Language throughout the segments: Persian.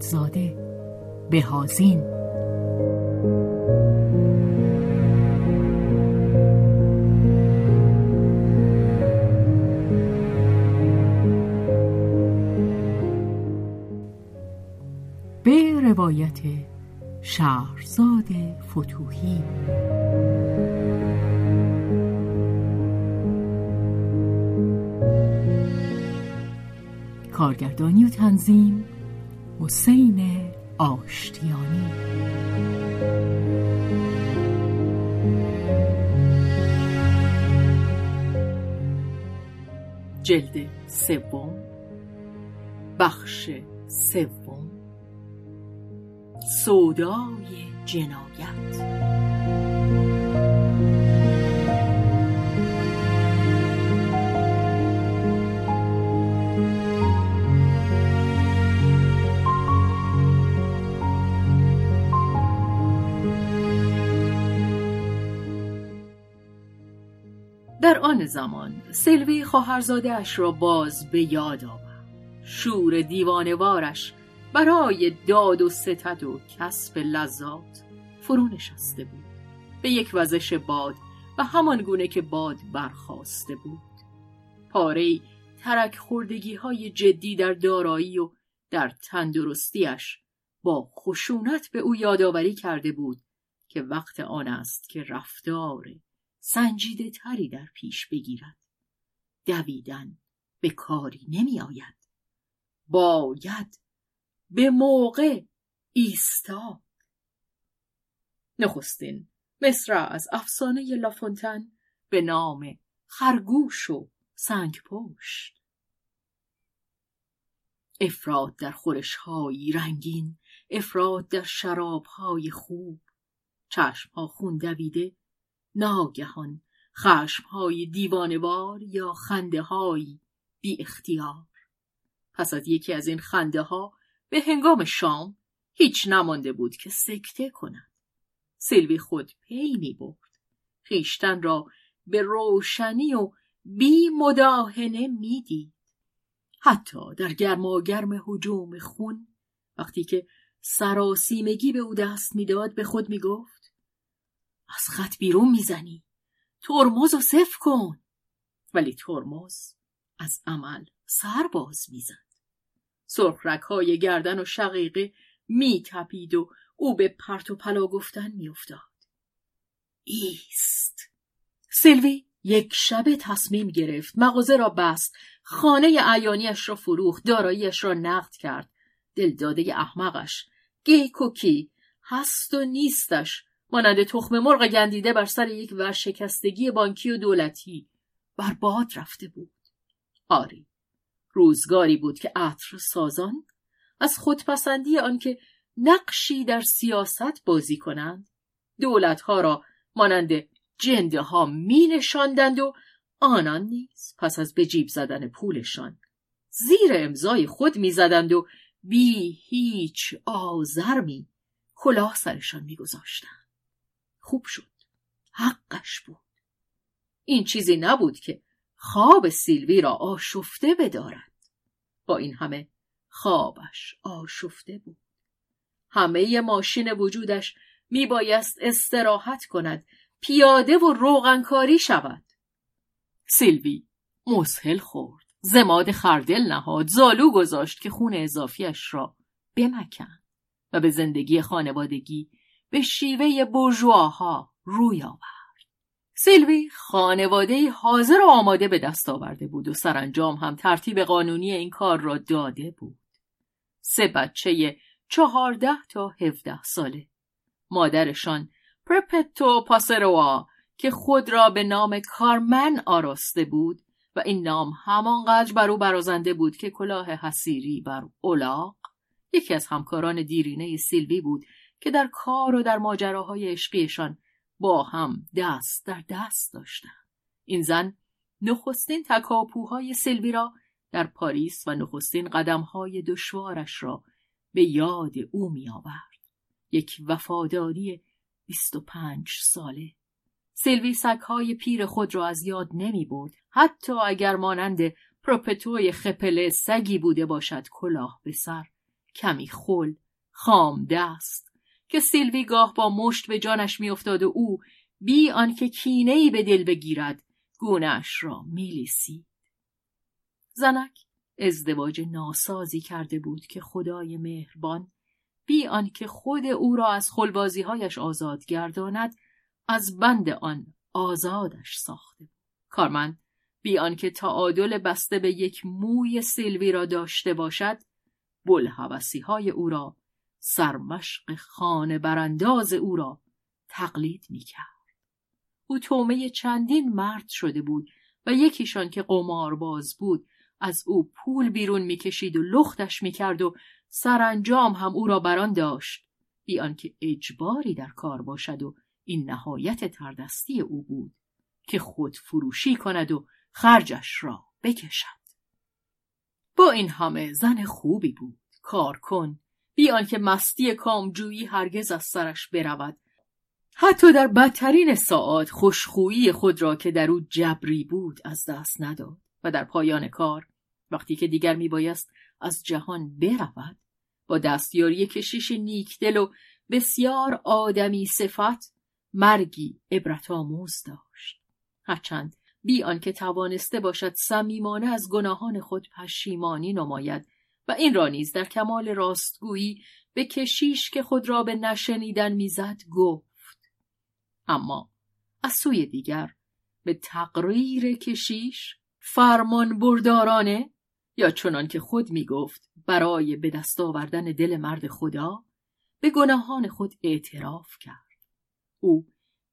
اعتمادزاده بهازین به روایت شهرزاد فتوهی. کارگردانی و تنظیم حسین آشتیانی. جلد سوم. بخش سوم. سودای جنایت. در آن زمان سلوی خواهرزاده اش را باز به یاد آورد. شور دیوانوارش برای داد و ستد و کسب لذات فرو نشسته بود. به یک وزش باد و همان گونه که باد برخواسته بود. پاره ترک خوردگی های جدی در دارایی و در تندرستیش با خشونت به او یادآوری کرده بود که وقت آن است که رفتار سنجیده تری در پیش بگیرد. دویدن به کاری نمی آید. باید به موقع ایستا. نخستین مصر از افسانه لافونتن به نام خرگوش و سنگ پشت. افراد در خورشهایی رنگین افراد در شرابهای خوب. چشمها خون دویده ناگهان خشمهای دیوانوار یا خنده بی اختیار. پس از یکی از این خنده ها به هنگام شام هیچ نمانده بود که سکته کند. سیلوی خود پی می برد. خیشتن را به روشنی و بی مداهنه می‌دید حتی در گرماگرم حجوم خون وقتی که سراسیمگی به او دست می‌داد به خود می‌گفت از خط بیرون می‌زنی. ترمز و صف کن. ولی ترمز از عمل سر باز می‌زد. سرخرک های گردن و شقیقه می تپید و او به پرت و پلا گفتن می افتاد. ایست. سلوی یک شب تصمیم گرفت مغازه را بست. خانه اعیانیش را فروخت. داراییش را نقد کرد. دلداده احمقش گیکوکی هست و نیستش. مانند تخم مرغ گندیده بر سر یک ورشکستگی بانکی و دولتی بر باد رفته بود. آری روزگاری بود که عطر سازان از خودپسندی آنکه نقشی در سیاست بازی کنند دولتها را مانند جنده ها می نشاندند و آنان نیز پس از به جیب زدن پولشان زیر امضای خود می‌زدند و بی هیچ آزرمی کلاه سرشان میگذاشتند. خوب شد. حقش بود. این چیزی نبود که خواب سیلوی را آشفته بدارد. با این همه خوابش آشفته بود. همه ماشین وجودش میبایست استراحت کند پیاده و روغنکاری شود. سیلوی مسهل خورد. زماد خردل نهاد. زالو گذاشت که خون اضافیش را بمکن و به زندگی خانوادگی به شیوه برجواها روی آورد. سیلوی خانواده حاضر و آماده به دست آورده بود و سرانجام هم ترتیب قانونی این کار را داده بود. سه بچه چهارده تا هفده ساله. مادرشان پرپتو پاسروا که خود را به نام کارمن آراسته بود و این نام همانقدر بر او برازنده بود که کلاه حسیری بر اولاق. یکی از همکاران دیرینه سیلوی بود که در کار و در ماجراهای عشقیشان با هم دست در دست داشتند این زن نخستین تکاپوهای سیلوی را در پاریس و نخستین قدمهای دشوارش را به یاد او می آورد. یک وفاداری بیست و پنج ساله. سیلوی سگهای پیر خود را از یاد نمی بود. حتی اگر مانند پروپتوی خپله سگی بوده باشد کلاه به سر کمی خل خام دست که سیلوی گاه با مشت به جانش میافتاد و او بی آنکه کینه ای به دل بگیرد گونش را میلیسید. زنک ازدواج ناسازی کرده بود که خدای مهربان بی آنکه خود او را از خلبازیهایش آزاد گرداند از بند آن آزادش ساخته کارمند بی آنکه تعادل بسته به یک موی سیلوی را داشته باشد بلحوثی او را سرمشق خانه برانداز او را تقلید می کرد. او تومه چندین مرد شده بود و یکیشان که قمارباز بود از او پول بیرون می‌کشید و لختش می‌کرد و سرانجام هم او را بران داشت. بی آنکه اجباری در کار باشد و این نهایت تردستی او بود که خود فروشی کند و خرجش را بکشد. با این همه زن خوبی بود. کار کن. بی آنکه مستی کامجویی هرگز از سرش برود. حتی در بدترین ساعات خوشخویی خود را که در او جبری بود از دست نداد و در پایان کار وقتی که دیگر میبایست از جهان برود با دستیاری کشیش نیکدل و بسیار آدمی صفت مرگی عبرت آموز داشت. هرچند بی آنکه توانسته باشد صمیمانه از گناهان خود پشیمانی نماید و این را نیز در کمال راستگویی به کشیش که خود را به نشنیدن می‌زد گفت اما از سوی دیگر به تقریر کشیش فرمان بردارانه یا چنان که خود می گفت برای به دست آوردن دل مرد خدا به گناهان خود اعتراف کرد. او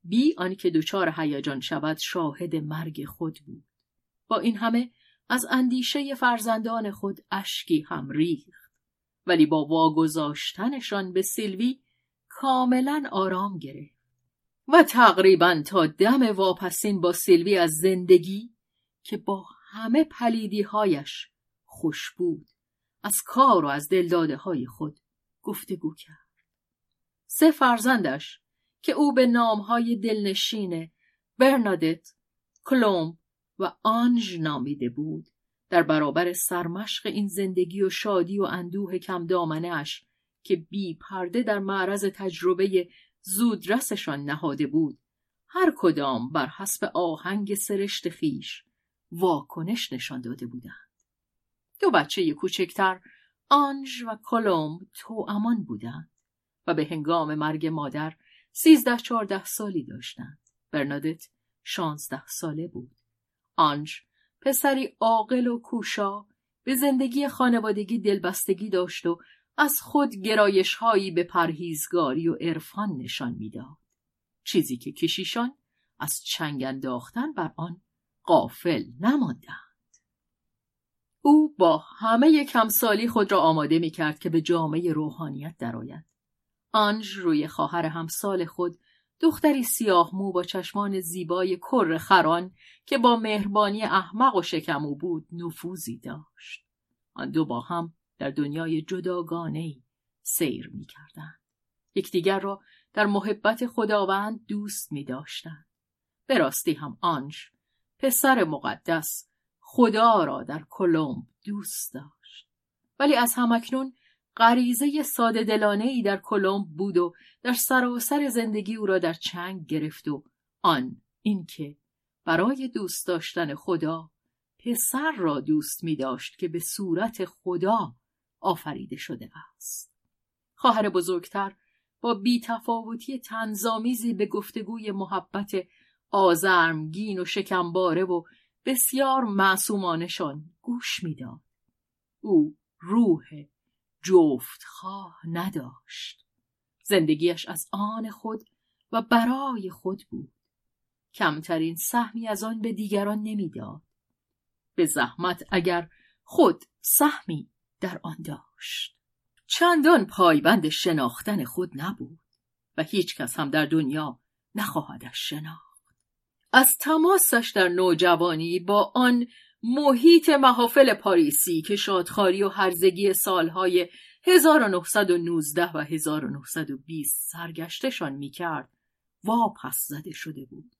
بی آنکه دچار هیجان شود شاهد مرگ خود بود. با این همه از اندیشه فرزندان خود اشکی هم ریخت. ولی با واگذاشتنشان به سیلوی کاملا آرام گرفت. و تقریبا تا دم واپسین با سیلوی از زندگی که با همه پلیدی هایش خوش بود از کار و از دلداده های خود گفتگو کرد. سه فرزندش که او به های دلنشین برنادت کلوم و آنژ نامیده بود. در برابر سرمشق این زندگی و شادی و اندوه کم اش که بی پرده در معرض تجربه زودرسشان نهاده بود. هر کدام بر حسب آهنگ سرشت خیش واکنش نشان داده بودند. دو بچه کوچکتر آنژ و کلوم تو امان بودند و به هنگام مرگ مادر سیزده چهارده سالی داشتند. برنادت شانزده ساله بود. آنژ پسری عاقل و کوشا به زندگی خانوادگی دلبستگی داشت و از خود گرایش هایی به پرهیزگاری و عرفان نشان می‌داد. چیزی که کشیشان از چنگ انداختن بر آن قافل نماندند. او با همه کمسالی خود را آماده می کرد که به جامعه روحانیت درآید. آنژ روی خواهر همسال خود دختری سیاه مو با چشمان زیبای کر خران که با مهربانی احمق و شکمو بود نفوذی داشت. آن دو با هم در دنیای جداگانه سیر می کردن. یکدیگر را در محبت خداوند دوست می داشتن. به راستی هم آنژ پسر مقدس خدا را در کلمب دوست داشت. ولی از همکنون غریزه ساده دلانه ای در کلمب بود و در سراسر زندگی او را در چنگ گرفت و آن اینکه برای دوست داشتن خدا پسر را دوست می داشت که به صورت خدا آفریده شده است. خواهر بزرگتر با بیتفاوتی تنظامیزی به گفتگوی محبت آزرمگین و شکمباره و بسیار معصومانشان گوش می‌داد. او روح جفت خواه نداشت. زندگیش از آن خود و برای خود بود. کمترین سهمی از آن به دیگران نمی‌داد. به زحمت اگر خود سهمی در آن داشت. چندان پایبند شناختن خود نبود و هیچ کس هم در دنیا نخواهدش شناخت. از تماسش در نوجوانی با آن محیط محافل پاریسی که شادخاری و هرزگی سالهای 1919 و 1920 سرگشتشان می‌کرد واپس زده شده بود.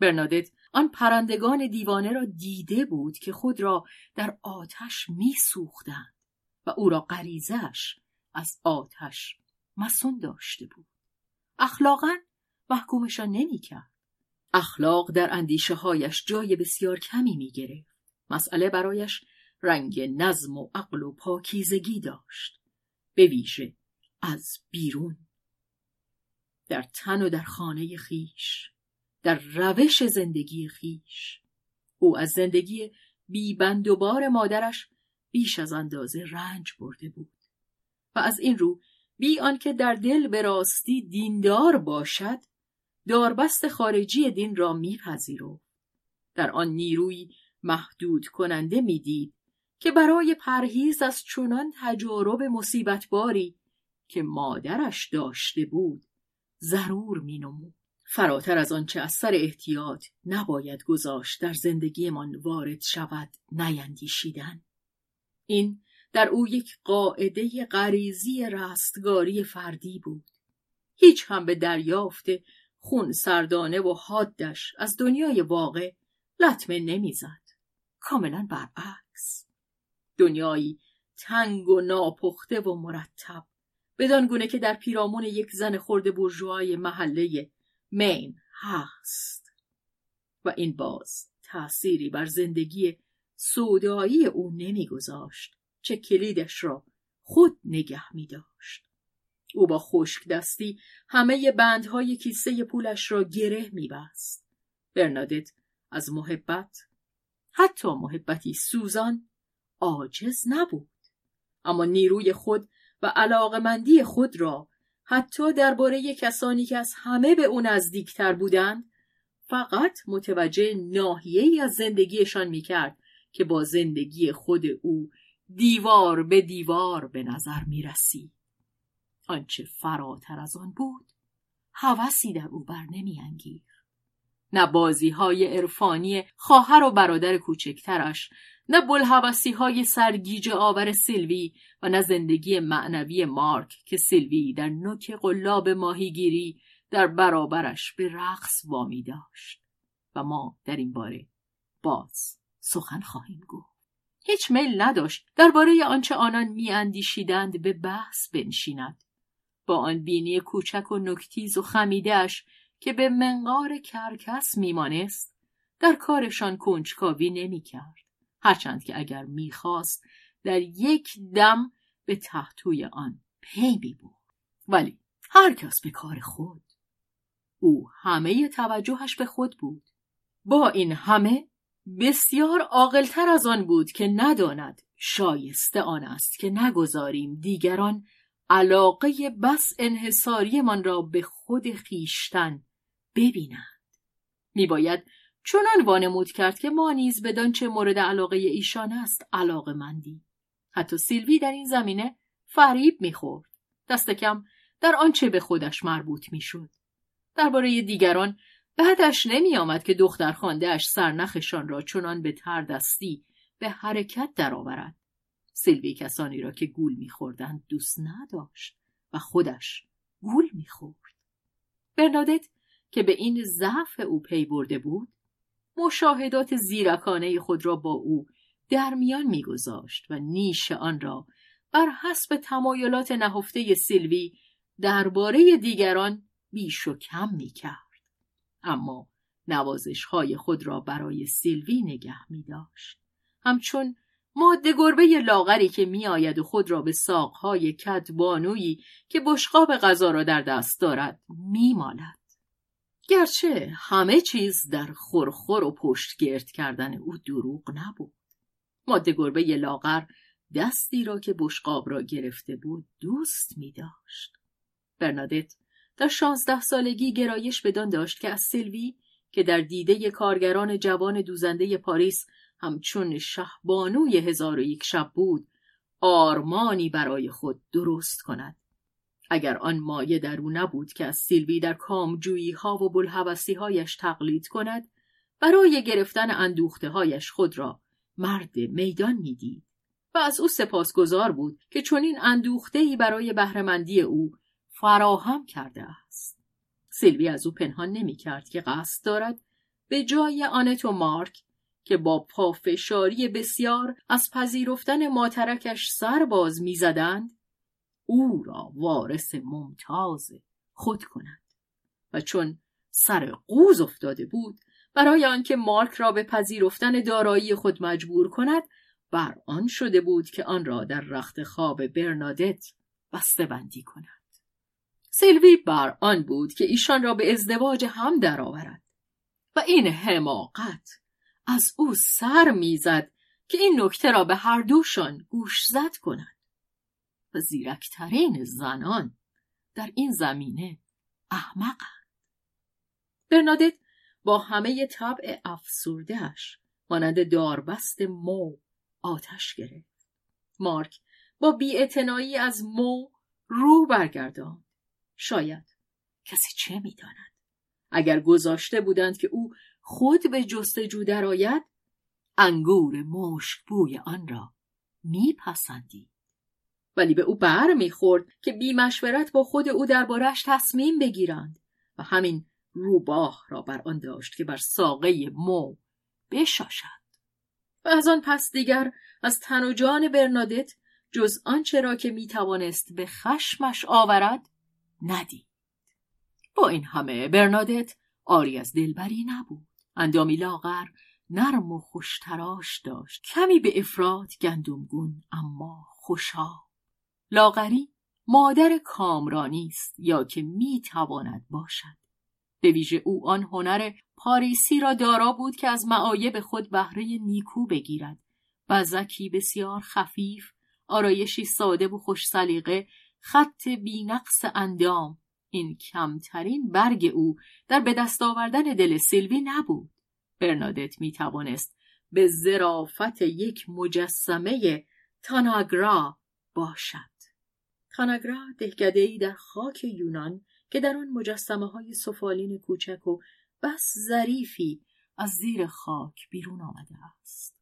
برنادت آن پرندگان دیوانه را دیده بود که خود را در آتش میسوختند و او را غریزش از آتش مسون داشته بود. اخلاقا محکومشان نمی‌کرد. اخلاق در اندیشه هایش جای بسیار کمی می. مسئله برایش رنگ نظم و عقل و پاکیزگی داشت. به ویژه از بیرون. در تن و در خانه خیش. در روش زندگی خیش. او از زندگی بیبند و بار مادرش بیش از اندازه رنج برده بود. و از این رو بی آنکه در دل به راستی دیندار باشد داربست خارجی دین را میپذیرفت در آن نیروی محدود کننده می‌دید که برای پرهیز از چنان تجارب مصیبتباری که مادرش داشته بود ضرور مینمود. فراتر از آنچه از سر احتیاط نباید گذاشت در زندگیمان وارد شود نیندیشیدن. این در او یک قاعده غریزی رستگاری فردی بود. هیچ هم به دریافت خون سردانه و حادش از دنیای واقع لطمه نمی‌زد. کاملا برعکس دنیایی تنگ و ناپخته و مرتب بدان گونه که در پیرامون یک زن خورده برجوهای محله مین هست و این باز تأثیری بر زندگی سودایی او نمیگذاشت چه کلیدش را خود نگه می داشت. او با خشک دستی همه بندهای کیسه پولش را گره می بست. برنادت از محبت حتی محبتی سوزان عاجز نبود اما نیروی خود و علاقمندی خود را حتی درباره کسانی که از همه به او نزدیکتر بودند فقط متوجه ناحیه‌ای از زندگیشان می‌کرد که با زندگی خود او دیوار به دیوار به نظر می رسید. آنچه فراتر از آن بود هوسی در او بر نمی انگیر. نه بازی های عرفانی خواهر و برادر کوچکترش نه بلحوثی های سرگیج آور سیلوی و نه زندگی معنوی مارک که سیلوی در نوک قلاب ماهیگیری در برابرش به رقص وامی داشت و ما در این باره باز سخن خواهیم گفت. هیچ میل نداشت درباره آنچه آنان میاندیشیدند به بحث بنشیند با آن بینی کوچک و نکتیز و خمیدهش که به منقار کرکس میمانست در کارشان کنجکاوی نمی‌کرد. هرچند که اگر می‌خواست در یک دم به تحتوی آن پی می‌برد. ولی هر کس به کار خود. او همه توجهش به خود بود. با این همه بسیار عاقلتر از آن بود که نداند شایسته آن است که نگذاریم دیگران علاقه بس انحصاریمان را به خود خیشتن ببینند میباید چنان وانمود کرد که ما نیز بدان چه مورد علاقه ایشان است علاقه مندی. حتی سیلوی در این زمینه فریب می‌خورد دست کم در آنچه به خودش مربوط می‌شد درباره دیگران بعدش نمی آمد که دختر خاندهش سرنخشان را چنان به تر دستی به حرکت درآورد. سیلوی کسانی را که گول میخوردند دوست نداشت و خودش گول می‌خورد. برنادت که به این ضعف او پی برده بود مشاهدات زیرکانه خود را با او در میان میگذاشت و نیش آن را بر حسب تمایلات نهفته سیلوی درباره دیگران بیش و کم می‌کرد. اما نوازش های خود را برای سیلوی نگه می داشت. همچون ماده گربه لاغری که می آید و خود را به ساقهای کت بانویی که بشقاب غذا را در دست دارد می مالد. گرچه همه چیز در خورخور و پشت گرد کردن او دروغ نبود. ماده گربه لاغر دستی را که بشقاب را گرفته بود دوست می داشت. برنادت در شانزده سالگی گرایش بدان داشت که از سیلوی که در دیده کارگران جوان دوزنده پاریس همچون شهبانوی هزار و یک شب بود آرمانی برای خود درست کند اگر آن مایه در او نبود که از سیلوی در کامجویی ها و بلحوثی هایش تقلید کند برای گرفتن اندوخته هایش خود را مرد میدان می‌دید و از او سپاسگزار بود که چنین اندوخته برای بهرهمندی او فراهم کرده است. سیلوی از او پنهان نمی کرد که قصد دارد به جای آنت و مارک که با پافشاری بسیار از پذیرفتن ماترکش سر باز می‌زدند او را وارث ممتاز خود کند و چون سر قوز افتاده بود برای آنکه مارک را به پذیرفتن دارایی خود مجبور کند بر آن شده بود که آن را در رخت خواب برنادت بسته بندی کند. سیلوی بر آن بود که ایشان را به ازدواج هم درآورد و این حماقت از او سر می‌زد که این نکته را به هر دوشان گوش زد کند. و زیرکترین زنان در این زمینه احمقند. برنادت با همه طبع افسردهش مانند داربست مو آتش گرفت. مارک با بیاعتنایی از مو رو برگرداند. شاید کسی چه می‌داند؟ اگر گذاشته بودند که او خود به جستجو درآید انگور مشک بوی آن را میپسندید. ولی به او بر می‌خورد که بی مشورت با خود او دربارهش تصمیم بگیرند و همین روباه را بر آن داشت که بر ساقه مو بشاشد. و از آن پس دیگر از تن و جان برنادت جز آنچه را که می‌توانست به خشمش آورد ندید. با این همه برنادت آری از دلبری نبود. اندامی لاغر نرم و خوشتراش داشت. کمی به افراد گندمگون اما خوشا لاغری مادر کامرانی است یا که می‌تواند باشد. به ویژه او آن هنر پاریسی را دارا بود که از معایب خود بهره نیکو بگیرد بزکی بسیار خفیف آرایشی ساده و خوش سلیقه خط بینقص اندام. این کمترین برگ او در به دست آوردن دل سیلوی نبود. برنادت می توانست به زرافت یک مجسمه تاناگرا باشد. تاناگرا دهگدهای در خاک یونان که در آن مجسمه های سفالین کوچک و بس ظریفی از زیر خاک بیرون آمده است.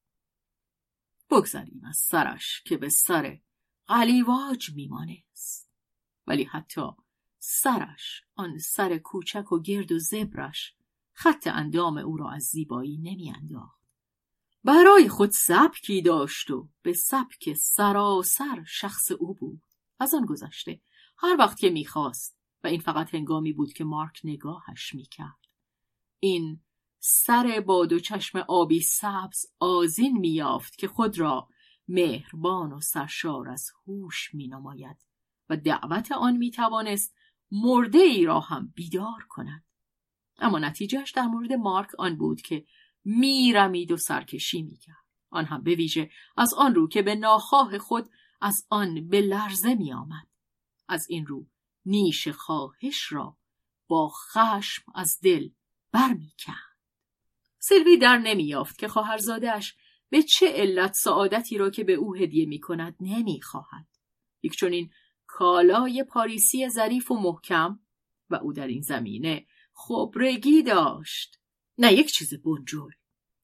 بگذریم از سرش که به سر قلیواج میمانست. ولی حتی سرش آن سر کوچک و گرد و زبرش خط اندام او را از زیبایی نمیانداخت. برای خود سبکی داشت و به سبک سراسر شخص او بود. از آن گذشته. هر وقت که می‌خواست. و این فقط هنگامی بود که مارک نگاهش می‌کرد. این سر با دو چشم آبی سبز آزین میافت که خود را مهربان و سرشار از هوش مینماید و دعوت آن می‌توانست مرده ای را هم بیدار کند. اما نتیجهش در مورد مارک آن بود که میرمید و سرکشی می‌کرد. آن هم به ویژه از آن رو که به ناخواه خود از آن به لرزه میآمد. از این رو نیش خواهش را با خشم از دل برمیکرد. سیلوی در نمیافت که خواهرزادهاش به چه علت سعادتی را که به او هدیه می کند نمی خواهد. یک چنین کالای پاریسی ظریف و محکم و او در این زمینه خبرگی داشت. نه یک چیز بنجل.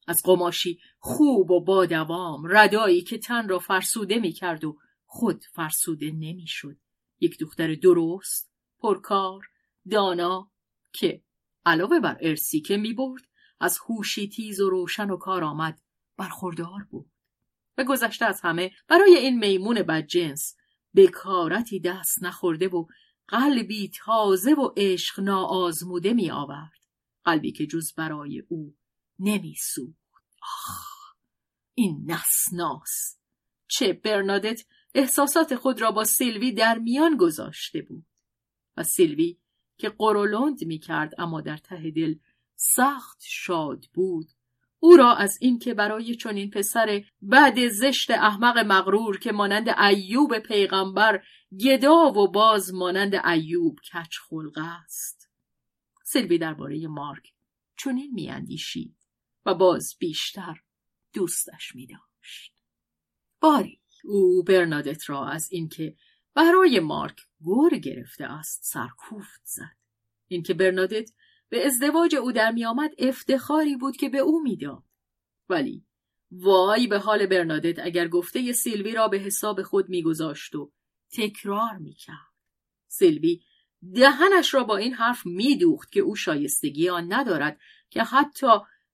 از قماشی خوب و با دوام ردایی که تن را فرسوده می کرد و خود فرسوده نمی شد. یک دختر درست پرکار دانا که علاوه بر ارسی که می برد از هوشی تیز و روشن و کار آمد برخوردار بود. و گذشته از همه برای این میمون بدجنس بکارتی دست نخورده و قلبی تازه و عشق ناآزموده می آورد قلبی که جز برای او نمی سوخت آخ این نسناس. چه برنادت احساسات خود را با سیلوی در میان گذاشته بود. و سیلوی که قرولند می کرد اما در ته دل سخت شاد بود او را از اینکه برای چنین پسر بعد زشت احمق مغرور که مانند ایوب پیغمبر گدا و باز مانند ایوب کچ خلق است. سیلوی درباره مارک چنین میاندیشید و باز بیشتر دوستش می داشت. باری. او برنادت را از اینکه برای مارک گور گرفته است سرکوفت زد. اینکه برنادت به ازدواج او در میآمد افتخاری بود که به او می‌داد. ولی وای به حال برنادت اگر گفته سیلوی را به حساب خود میگذاشت و تکرار می‌کرد. سیلوی دهنش را با این حرف میدوخت که او شایستگی آن ندارد که حتی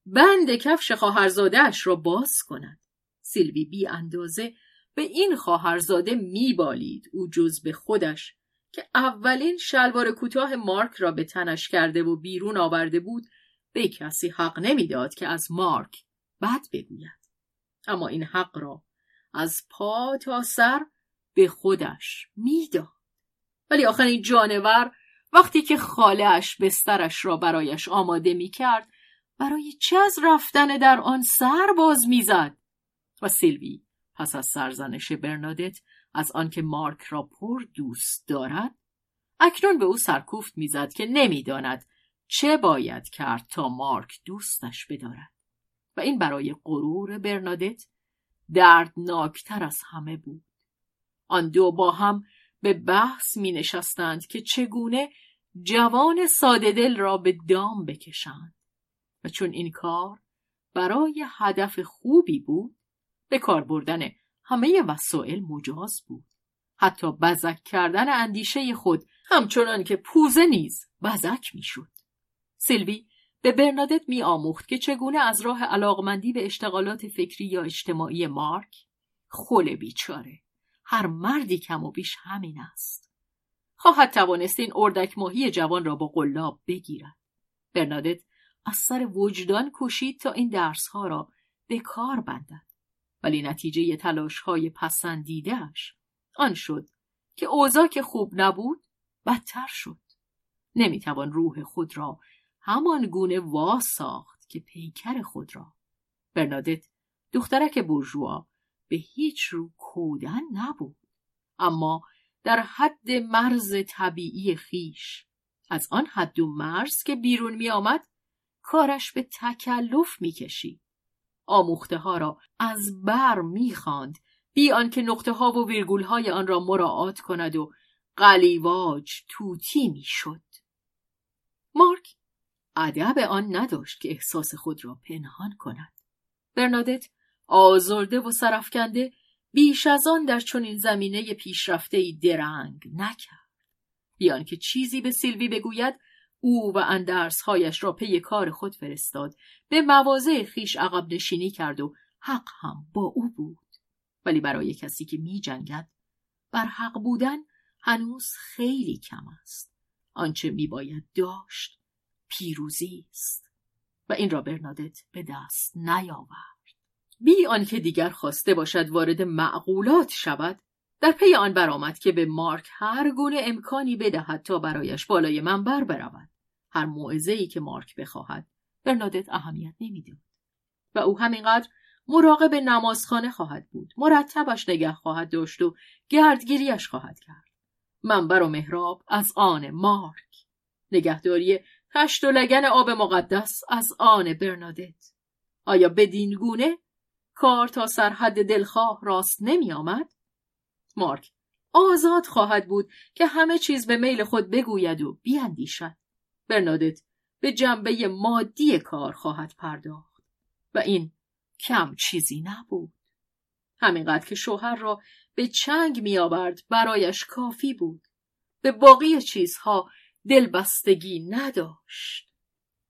بند کفش خواهرزادهاش را باز کند. سیلوی بی اندازه به این خواهرزاده میبالید او جز به خودش که اولین شلوار کوتاه مارک را به تنش کرده و بیرون آورده بود به کسی حق نمی‌داد که از مارک بد بگوید. اما این حق را از پا تا سر به خودش می‌داد. ولی آخرین جانور وقتی که خالهاش بسترش را برایش آماده می کرد برای چه از رفتن در آن سر باز می‌زد؟ و سیلوی پس از سرزنش برنادت از آنکه مارک را پر دوست دارد اکنون به او سرکوفت می‌زد که نمی‌داند چه باید کرد تا مارک دوستش بدارد. و این برای غرور برنادت دردناکتر از همه بود. آن دو با هم به بحث می نشستند که چگونه جوان ساده دل را به دام بکشند. و چون این کار برای هدف خوبی بود به کار بردن همه وسایل مجاز بود. حتی بزک کردن اندیشه خود همچنان که پوزه نیز بزک می‌شد. سیلوی به برنادت می آموخت که چگونه از راه علاقمندی به اشتغالات فکری یا اجتماعی مارک خل بیچاره. هر مردی کم و بیش همین است. خواهد توانست این اردک ماهی جوان را با قلاب بگیرد. برنادت از سر وجدان کوشید تا این درسها را به کار بندد. ولی نتیجه تلاش های پسندیدهش آن شد که اوضاع که خوب نبود بدتر شد. نمی‌توان روح خود را همان گونه وا ساخت که پیکر خود را. برنادت دخترک بورژوا به هیچ رو کودن نبود. اما در حد مرز طبیعی خیش از آن حد و مرز که بیرون می آمد کارش به تکلف می کشید. آموخته ها را از بر می خاند بی آنکه نقطه ها و ویرگول های آن را مراعات کند و قلیواج توتی می شد. مارک ادب آن نداشت که احساس خود را پنهان کند. برنادت آزرده و سرفکنده بیش از آن در چنین زمینه پیشرفته درنگ نکرد. بیان که چیزی به سیلوی بگوید او و اندرسهایش را پی کار خود فرستاد. به مواضع خیش عقب نشینی کرد و حق هم با او بود. ولی برای کسی که می جنگد بر حق بودن هنوز خیلی کم است. آنچه می باید داشت پیروزی است. و این را برنادت به دست نیاورد. بی آنکه دیگر خواسته باشد وارد معقولات شود در پی آن برآمد که به مارک هر گونه امکانی بدهد تا برایش بالای منبر برود. هر موعظه ای که مارک بخواهد. برنادت اهمیت نمی‌داد. و او همینقدر مراقب نمازخانه خواهد بود. مرتبش نگه خواهد داشت و گردگیریش خواهد کرد. منبر و محراب از آن مارک. نگهداری تشت و لگن آب مقدس از آن برنادت. آیا بدین گونه کار تا سرحد دلخواه راست نمی آمد؟ مارک آزاد خواهد بود که همه چیز به میل خود بگوید و بیاندیشد. برنادت به جنبه مادی کار خواهد پرداخت و این کم چیزی نبود. همینقدر که شوهر را به چنگ می آورد برایش کافی بود. به باقی چیزها دلبستگی نداشت.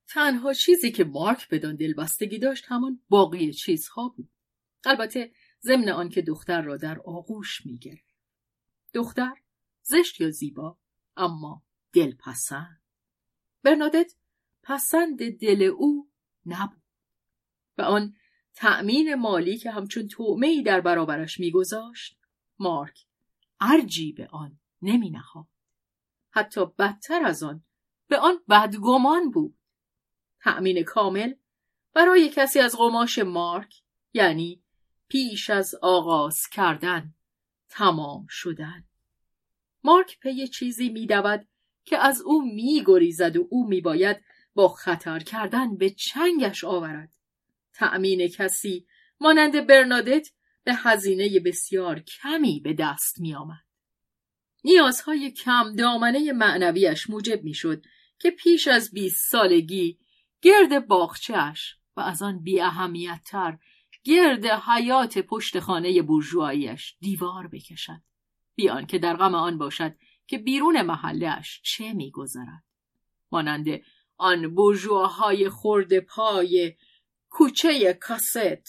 تنها چیزی که مارک بدان دلبستگی داشت همان باقی چیزها بود. البته ضمن آنکه دختر را در آغوش می‌گرفت دختر زشت یا زیبا اما دلپسند برنادت پسند دل او نبود و آن تأمین مالی که همچون تومهی در برابرش میگذاشت مارک ارجی به آن نمی. حتی بدتر از آن به آن بدگمان بود تأمین کامل برای کسی از قماش مارک یعنی پیش از آغاز کردن تمام شدن مارک پی چیزی میدود که از او میگریزد و او میباید با خطر کردن به چنگش آورد تأمین کسی مانند برنادت به هزینه بسیار کمی به دست می آمد. نیازهای کم دامنه معنویش موجب می شد که پیش از بیست سالگی گرد باغچهش و از آن بی تر گرد حیات پشت خانه بورژواییش دیوار بکشد بیان که در غم آن باشد که بیرون محلهاش چه میگذرد؟ مانند آن بورژواهای خورد پای کوچه کاست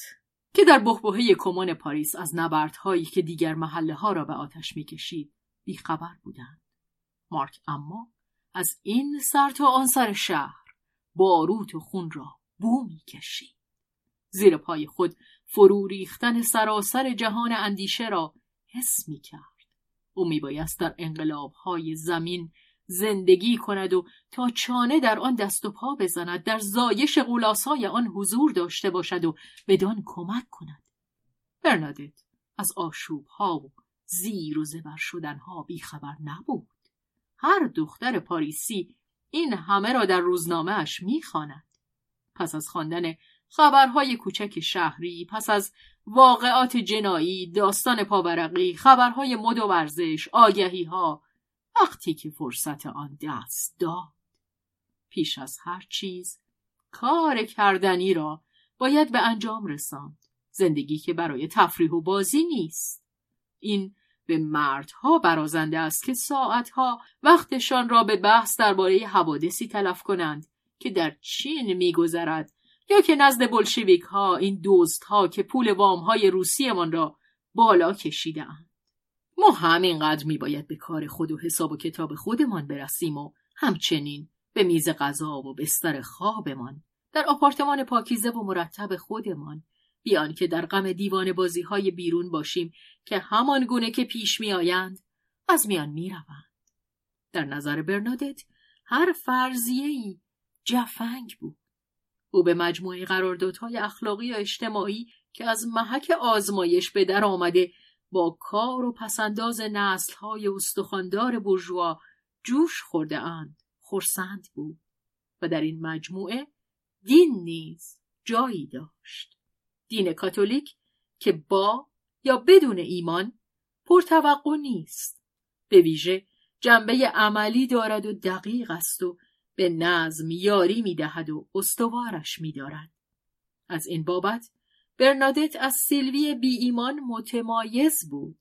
که در بحبوحه کمان پاریس از نبردهایی که دیگر محله ها را به آتش می‌کشید بیخبر بودند. مارک اما از این سر تا آن سر شهر باروت و خون را بو می‌کشید. زیر پای خود فرو ریختن سراسر جهان اندیشه را حس می کرد. او می بایست در انقلاب های زمین زندگی کند و تا چانه در آن دست و پا بزند در زایش غولاسای آن حضور داشته باشد و بدان کمک کند. برنادت از آشوب ها و زیر و زبر شدن ها بیخبر نبود. هر دختر پاریسی این همه را در روزنامهاش می‌خواند. پس از خواندن خبرهای کوچک شهری پس از واقعات جنایی داستان پاورقی خبرهای مد و ورزش آگهی ها وقتی که فرصت آن دست داد پیش از هر چیز کار کردنی را باید به انجام رساند. زندگی که برای تفریح و بازی نیست. این به مردها برازنده است که ساعتها وقتشان را به بحث درباره حوادثی تلف کنند که در چین میگذرد یا که نزد بلشویک ها این دوست ها که پول وام های روسیمان را بالا کشیده اند. ما همینقدر میباید به کار خود و حساب و کتاب خودمان برسیم و همچنین به میز غذا و بستر خوابمان در آپارتمان پاکیزه و مرتب خودمان بیان که در غم دیوان بازی های بیرون باشیم که همان گونه که پیش می آیند از میان می روند. در نظر برنادت هر فرضیه جفنگ بود. او به مجموعه قراردادهای اخلاقی و اجتماعی که از محک آزمایش به در آمده با کار و پسنداز نسلهای استخاندار برجوا جوش خورده اند خورسند بود و در این مجموعه دین نیز جایی داشت. دین کاتولیک که با یا بدون ایمان پرتوقع نیست. به ویژه جنبه عملی دارد و دقیق است و به نظم یاری می‌دهد و استوارش میدارد. از این بابت برنادت از سیلوی بی ایمان متمایز بود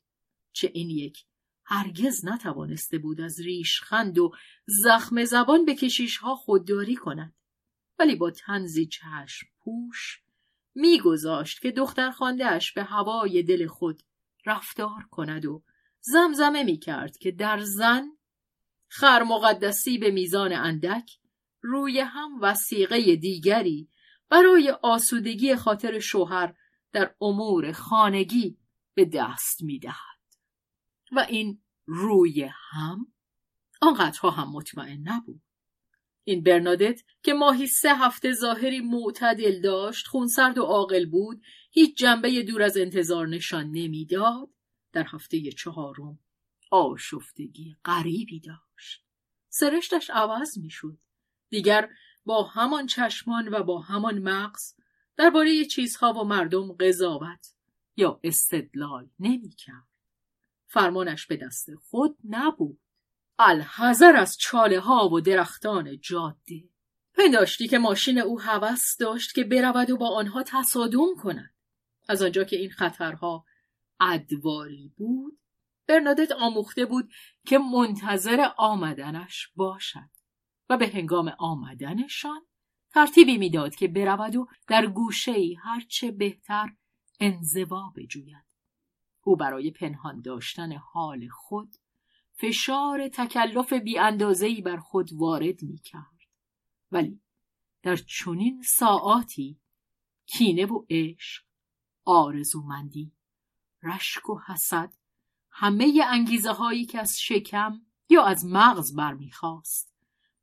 چه این یک هرگز نتوانسته بود از ریشخند و زخم زبان به کشیشها خودداری کند. ولی با تنزی چشم پوش میگذاشت که دختر اش به هوای دل خود رفتار کند و زمزمه می‌کرد که در زن خر مقدسی به میزان اندک روی هم وسیقه دیگری برای آسودگی خاطر شوهر در امور خانگی به دست می‌دهد. و این روی هم آنقدرها هم مطمئن نبود. این برنادت که ماهی سه هفته ظاهری معتدل داشت خونسرد و عاقل بود هیچ جنبه دور از انتظار نشان نمی‌داد در هفته چهارم آشفتگی غریبی داشت. سرشتش عوض می‌شد. دیگر با همان چشمان و با همان مغز درباره چیزها و مردم قضاوت یا استدلال نمی‌کرد. فرمانش به دست خود نبود. الحذر از چاله ها و درختان جاده. پنداشتی که ماشین او هوس داشت که برود و با آنها تصادم کند. از آنجا که این خطرها ادواری بود برنادت آموخته بود که منتظر آمدنش باشد و به هنگام آمدنشان ترتیبی می‌داد که برود و در گوشه هرچه بهتر انزوا بجوید او برای پنهان داشتن حال خود فشار تکلف بیاندازهای بر خود وارد می کرد. ولی در چنین ساعاتی کینه و عشق آرزومندی رشک و حسد همه انگیزه هایی که از شکم یا از مغز برمیخواست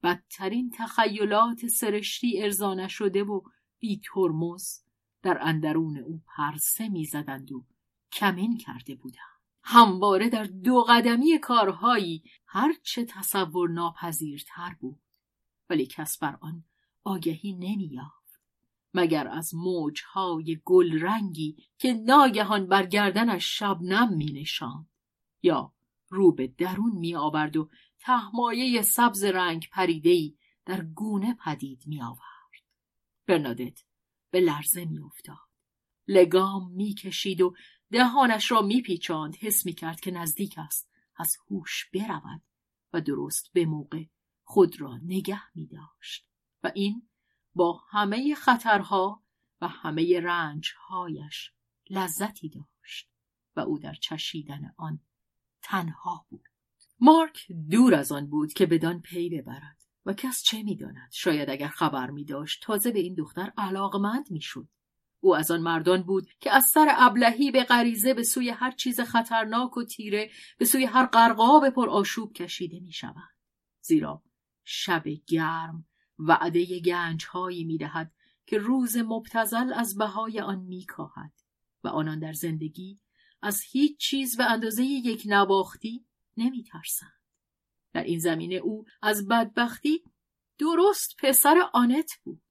بدترین تخیلات سرشتی ارزا شده و بی ترمز در اندرون او پرسه می‌زدند و کمین کرده بودند. همواره در دو قدمی کارهایی هرچه تصور ناپذیرتر بود ولی کس بر آن آگهی نمییافت. مگر از موجهای گل رنگی که ناگهان بر گردنش شبنم می نشاند یا رو به درون می آورد و تهمایه سبز رنگ پریدهی در گونه پدید می آورد. برنادت به لرزه می افتاد. لگام می کشید و دهانش را می پیچاند حس می کرد که نزدیک است از هوش برود و درست به موقع خود را نگه می داشت و این با همه خطرها و همه رنجهایش لذتی داشت و او در چشیدن آن تنها بود. مارک دور از آن بود که بدان پی ببرد و کس چه می‌داند؟ شاید اگر خبر می داشت تازه به این دختر علاقمند می‌شد. او از آن مردان بود که از سر ابلهی به غریزه به سوی هر چیز خطرناک و تیره به سوی هر قرقاب پر آشوب کشیده می شود. زیرا شب گرم وعده گنج هایی می دهد که روز مبتزل از بهای آن می کاهد و آنان در زندگی از هیچ چیز به اندازه یک نباختی نمی ترسند. در این زمینه او از بدبختی درست پسر آنت بود.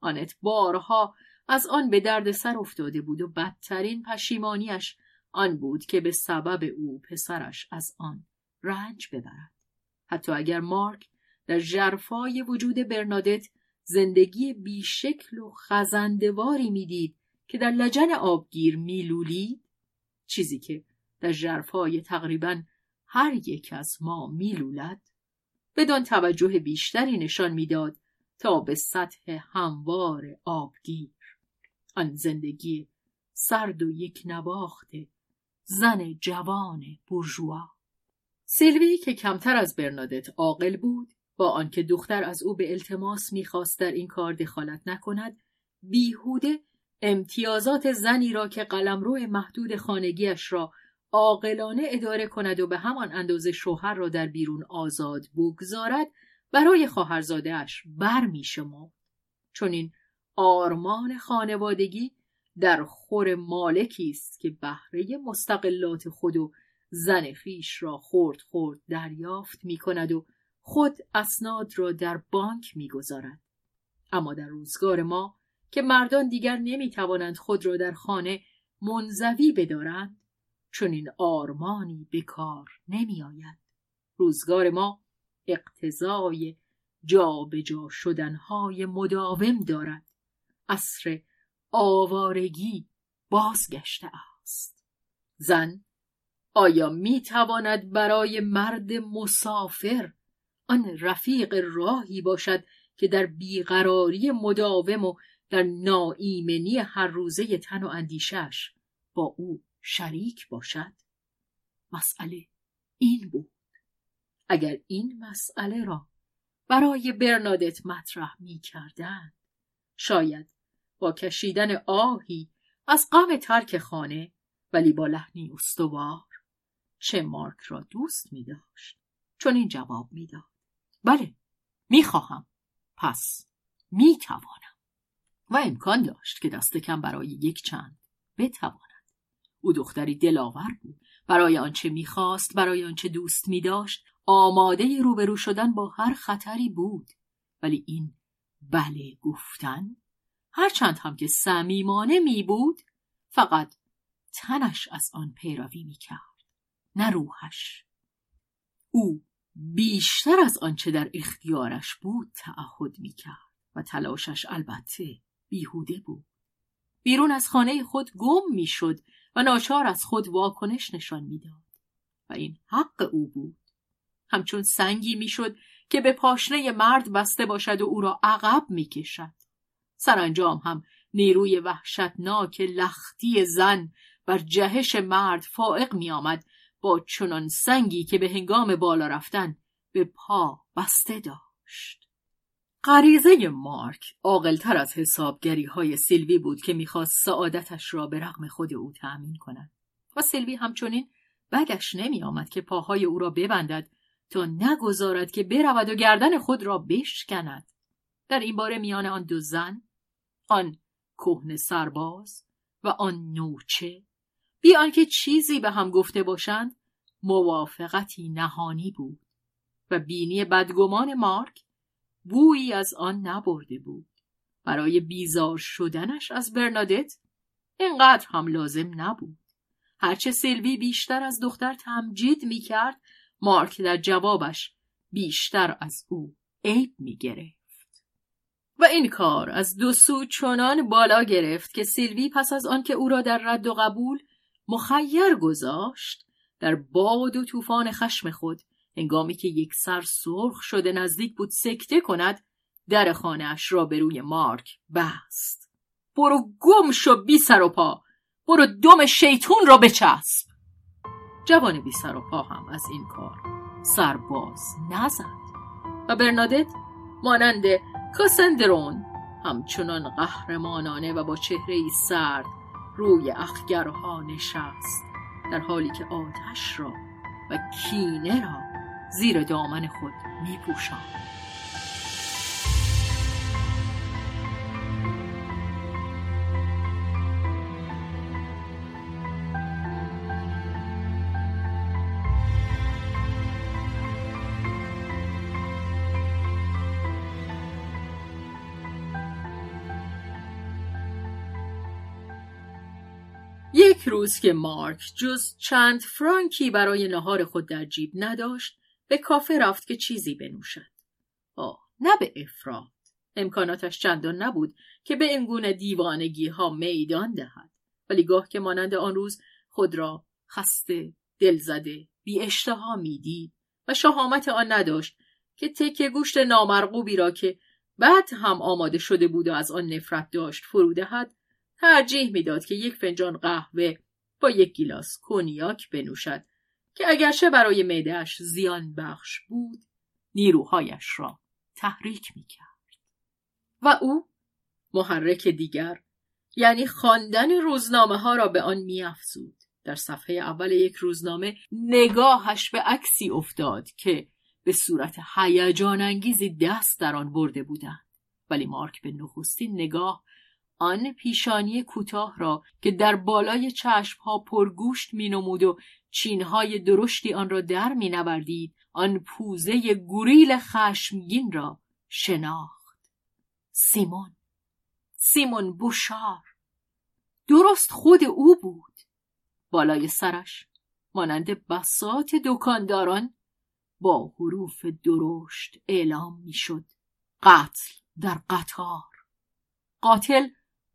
آنت بارها از آن به درد سر افتاده بود و بدترین پشیمانیش آن بود که به سبب او پسرش از آن رنج ببرد. حتی اگر مارک در جرفای وجود برنادت زندگی بیشکل و خزندواری می‌دید که در لجن آبگیر میلولید چیزی که در جرفای تقریبا هر یک از ما میلولد بدان توجه بیشتری نشان می‌داد تا به سطح هموار آبگیر. آن زندگی سرد و یک نواخت زن جوان بورژوا. سیلوی که کمتر از برنادت عاقل بود با آنکه دختر از او به التماس می‌خواست در این کار دخالت نکند بیهوده امتیازات زنی را که قلمرو محدود خانگیش را عاقلانه اداره کند و به همان اندازه شوهر را در بیرون آزاد بگذارد برای خواهرزادهاش بر می چون این آرمان خانوادگی در خور مالکی است که بهره مستقلات خود و زن خیش را خورد خورد دریافت می کند و خود اسناد را در بانک می‌گذارد. اما در روزگار ما که مردان دیگر نمی توانند خود را در خانه منزوی بدارند چون این آرمانی به کار نمی آید. روزگار ما اقتضای جا به جا شدنهای مداوم دارد. عصر آوارگی بازگشته است. زن آیا می تواند برای مرد مسافر آن رفیق راهی باشد که در بیقراری مداوم و در ناایمنی هر روزه تن و اندیشش با او شریک باشد. مسئله این بود. اگر این مسئله را برای برنادت مطرح می کردن شاید با کشیدن آهی از غم ترک خانه ولی با لحنی استوار. چه مارک را دوست می داشت چون این جواب می‌داد. بله می‌خواهم. پس می‌توانم. و امکان داشت که دست کم برای یک چند بتواند. او دختری دلاور بود. برای آنچه می‌خواست برای آنچه دوست میداشت آماده روبرو شدن با هر خطری بود. ولی این بله گفتن هرچند هم که صمیمانه می بود فقط تنش از آن پیروی می کرد نه روحش. او بیشتر از آنچه در اختیارش بود تعهد می کرد و تلاشش البته بیهوده بود. بیرون از خانه خود گم می شد و ناچار از خود واکنش نشان می‌داد و این حق او بود. همچون سنگی می‌شد که به پاشنه مرد بسته باشد و او را عقب می کشد. سرانجام هم نیروی وحشتناک لختی زن بر جهش مرد فائق می آمد با چنان سنگی که به هنگام بالا رفتن به پا بسته داشت. غریزه مارک عاقلتر از حسابگری های سیلوی بود که می‌خواست سعادتش را به رغم خود او تأمین کند. و سیلوی همچنین بدش نمی آمد که پاهای او را ببندد تا نگذارد که برود و گردن خود را بشکند. در این باره میان آن دو زن آن کهن سرباز و آن نوچه بی آنکه چیزی به هم گفته باشند موافقتی نهانی بود و بینی بدگمان مارک بویی از آن نبرده بود. برای بیزار شدنش از برنادت اینقدر هم لازم نبود. هرچه سیلوی بیشتر از دختر تمجید می‌کرد مارک در جوابش بیشتر از او عیب می‌گرفت. و این کار از دو سو چنان بالا گرفت که سیلوی پس از آنکه او را در رد و قبول مخیر گذاشت در باد و طوفان خشم خود هنگامی که یک سر سرخ شده نزدیک بود سکته کند در خانهاش را به روی مارک بست. برو گم شو بی سر و پا. برو دم شیطون را بچسب. جوان بی سر و پا هم از این کار سرباز نزد. و برنادت مانند کاسندرون همچنان قهرمانانه و با چهره سرد روی اخگرها نشست در حالی که آتش را و کینه را زیر دامن خود می یک روز که مارک جز چند فرانکی برای نهار خود در جیب نداشت به کافه رفت که چیزی بنوشد. آه نه به افراد امکاناتش چندان نبود که به این دیوانگی ها میدان دهد. ولی گاه که مانند آن روز خود را خسته دلزده بی اشتها می‌دید و شهامت آن نداشت که تکه گوشت نامرغوبی را که بعد هم آماده شده بود و از آن نفرت داشت فرو دهد ترجیح می‌داد که یک فنجان قهوه با یک گیلاس کنیاک بنوشد که اگرچه برای معدهاش زیان بخش بود نیروهایش را تحریک می‌کرد. و او محرک دیگر یعنی خواندن روزنامه ها را به آن میافزود. در صفحه اول یک روزنامه نگاهش به عکسی افتاد که به صورت هیجان انگیزی دست در آن برده بودند. ولی مارک به نخستین نگاه آن پیشانی کوتاه را که در بالای چشمها پرگوشت مینمود و چینهای درشتی آن را در مینوردید آن پوزه گوریل خشمگین را شناخت. سیمون سیمون بوشار درست خود او بود. بالای سرش مانند بسات دکانداران با حروف درشت اعلام می‌شد. قتل در قطار. قاتل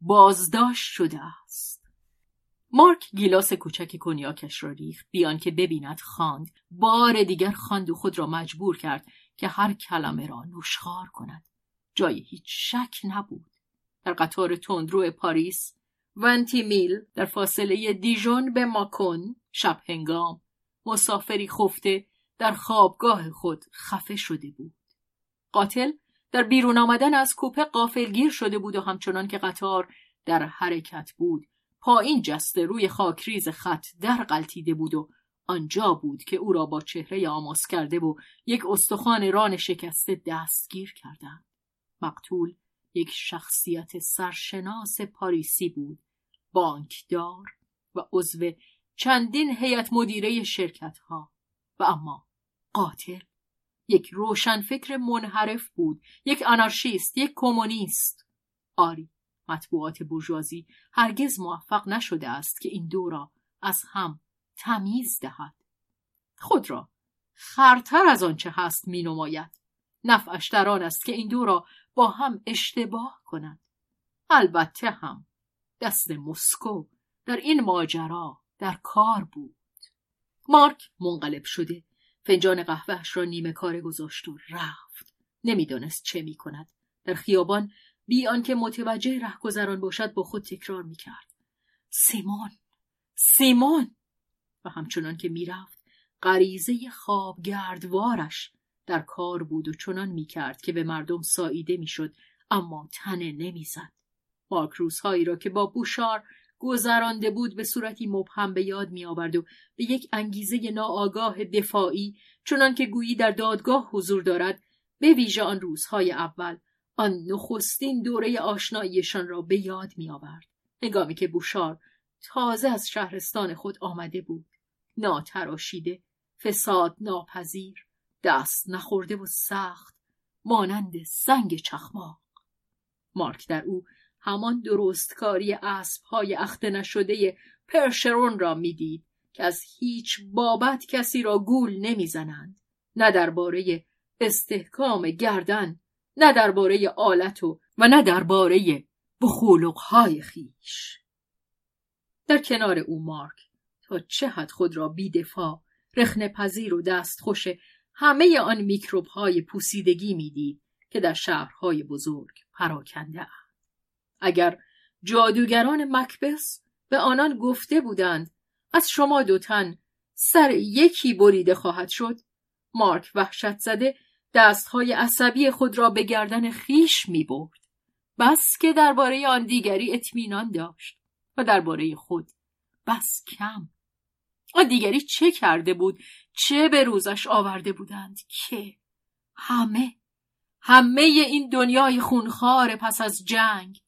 بازداشت شده است. مارک گیلاس کوچک کنیاکش را ریخت. بیان که ببیند خواند. بار دیگر خواند و خود را مجبور کرد که هر کلمه را نوشخار کند. جای هیچ شک نبود. در قطار تندرو پاریس ونتی میل در فاصله دیژون به ماکون شب هنگام مسافری خفته در خوابگاه خود خفه شده بود. قاتل در بیرون آمدن از کوپه قافلگیر شده بود و همچنان که قطار در حرکت بود پایین جسته روی خاکریز خط در قلتیده بود و آنجا بود که او را با چهره آماس کرده و یک استخوان ران شکسته دستگیر کردند. مقتول یک شخصیت سرشناس پاریسی بود بانکدار و عضو چندین هیئت مدیره شرکت ها و اما قاتل یک روشنفکر منحرف بود یک آنارشیست یک کمونیست. آری مطبوعات بورژوازی هرگز موفق نشده است که این دو را از هم تمیز دهد. خود را خرتر از آنچه هست می نماید نفعش در آن است که این دو را با هم اشتباه کند. البته هم دست مسکو در این ماجرا در کار بود. مارک منقلب شده. فنجان قهوهش را نیمه کار گذاشت و رفت. نمی‌دانست چه می کند در خیابان بی آنکه متوجه رهگذران باشد با خود تکرار می کرد سیمون! سیمون! و همچنان که می‌رفت غریزه خوابگردوارش در کار بود و چنان می‌کرد که به مردم ساییده می‌شد اما تنه نمی‌زد. مارک روزهایی را که با بوشار گذرانده بود به صورتی مبهم به یاد می آورد و به یک انگیزه ناآگاه دفاعی چنان که گویی در دادگاه حضور دارد به ویژه آن روزهای اول آن نخستین دوره آشناییشان را به یاد می آورد. هنگامی که بوشار تازه از شهرستان خود آمده بود. ناتراشیده، فساد ناپذیر، دست نخورده و سخت، مانند سنگ چخماق. مارک در او همان درستکاری های اخته نشده پرشرون را می‌دید که از هیچ بابت کسی را گول نمی‌زنند. نه درباره استحکام گردن نه درباره آلت و و نه درباره بخولقهای خیش. در کنار او مارک تا چه حد خود را بیدفاع رخنه پذیر و دست خوش همه آن میکروب های پوسیدگی می‌دید که در شهرهای بزرگ پراکنده اگر جادوگران مکبس به آنان گفته بودند از شما دو تن سر یکی بریده خواهد شد. مارک وحشت زده دستهای عصبی خود را به گردن خیش می برد. بس که درباره آن دیگری اطمینان داشت و درباره خود بس کم. آن دیگری چه کرده بود؟ چه به روزش آورده بودند؟ که؟ همه. همه این دنیای خونخوار پس از جنگ.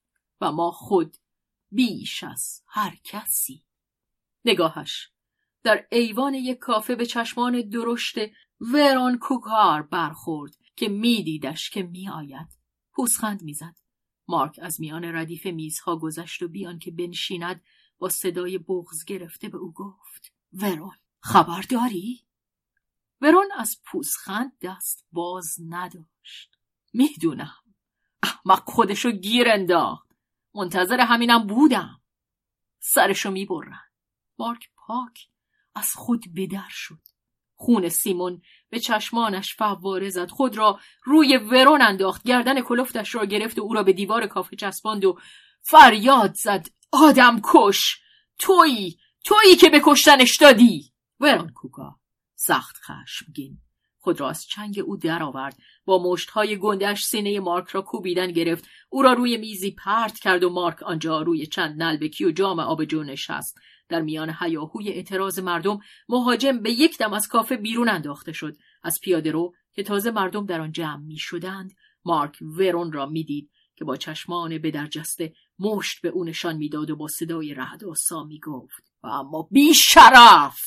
ما خود بیش از هر کسی. نگاهش در ایوان یک کافه به چشمان درشت وران کوکار برخورد که میدیدش که میآید. پوسخند می‌زد. مارک از میان ردیف میزها گذشت و بیان که بنشیند با صدای بغز گرفته به او گفت ورون خبر داری؟ ورون از پوسخند دست باز نداشت. می‌دونم. احمق خودشو گیر انداخت. منتظر همینم بودم. سرشو می‌برن. مارک پاک از خود بدر شد. خون سیمون به چشمانش فواره زد. خود را روی ورون انداخت. گردن کلفتش را گرفت و او را به دیوار کافه چسباند و فریاد زد. آدم کش! تویی! تویی که به کشتنش دادی! ورون کوکا سخت خشمگین. خود را از چنگ او درآورد. با مشتهای گندش سینه مارک را کوبیدن گرفت. او را روی میزی پرت کرد و مارک آنجا روی چند نلبکی و جام آبجو نشست. در میان حیاهوی اعتراض مردم مهاجم به یک دم از کافه بیرون انداخته شد. از پیاده رو که تازه مردم در آن جمع می شدند مارک ورون را می‌دید که با چشمان به درجسته مشت به او نشان می‌داد و با صدای رهد آسا می گفت اما بی شرف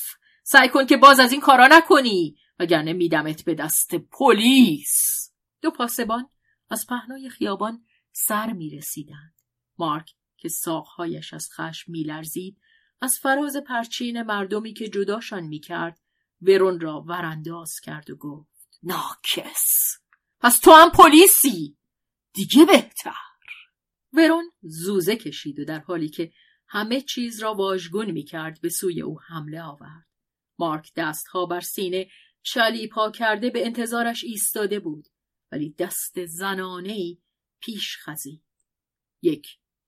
سعی کن که باز از این کارا نکنی! وگرنه میدمت به دست پلیس. دو پاسبان از پهنای خیابان سر می رسیدند. مارک که ساقهایش از خشم میلرزید از فراز پرچین مردمی که جداشان می‌کرد ورون را ورانداز کرد و گفت ناکس. پس تو هم پلیسی؟ دیگه بهتر. ورون زوزه کشید و در حالی که همه چیز را واژگون می‌کرد به سوی او حمله آورد. مارک دستها بر سینه چلی پا کرده به انتظارش ایستاده بود. ولی دست زنانه پیش خزید. یک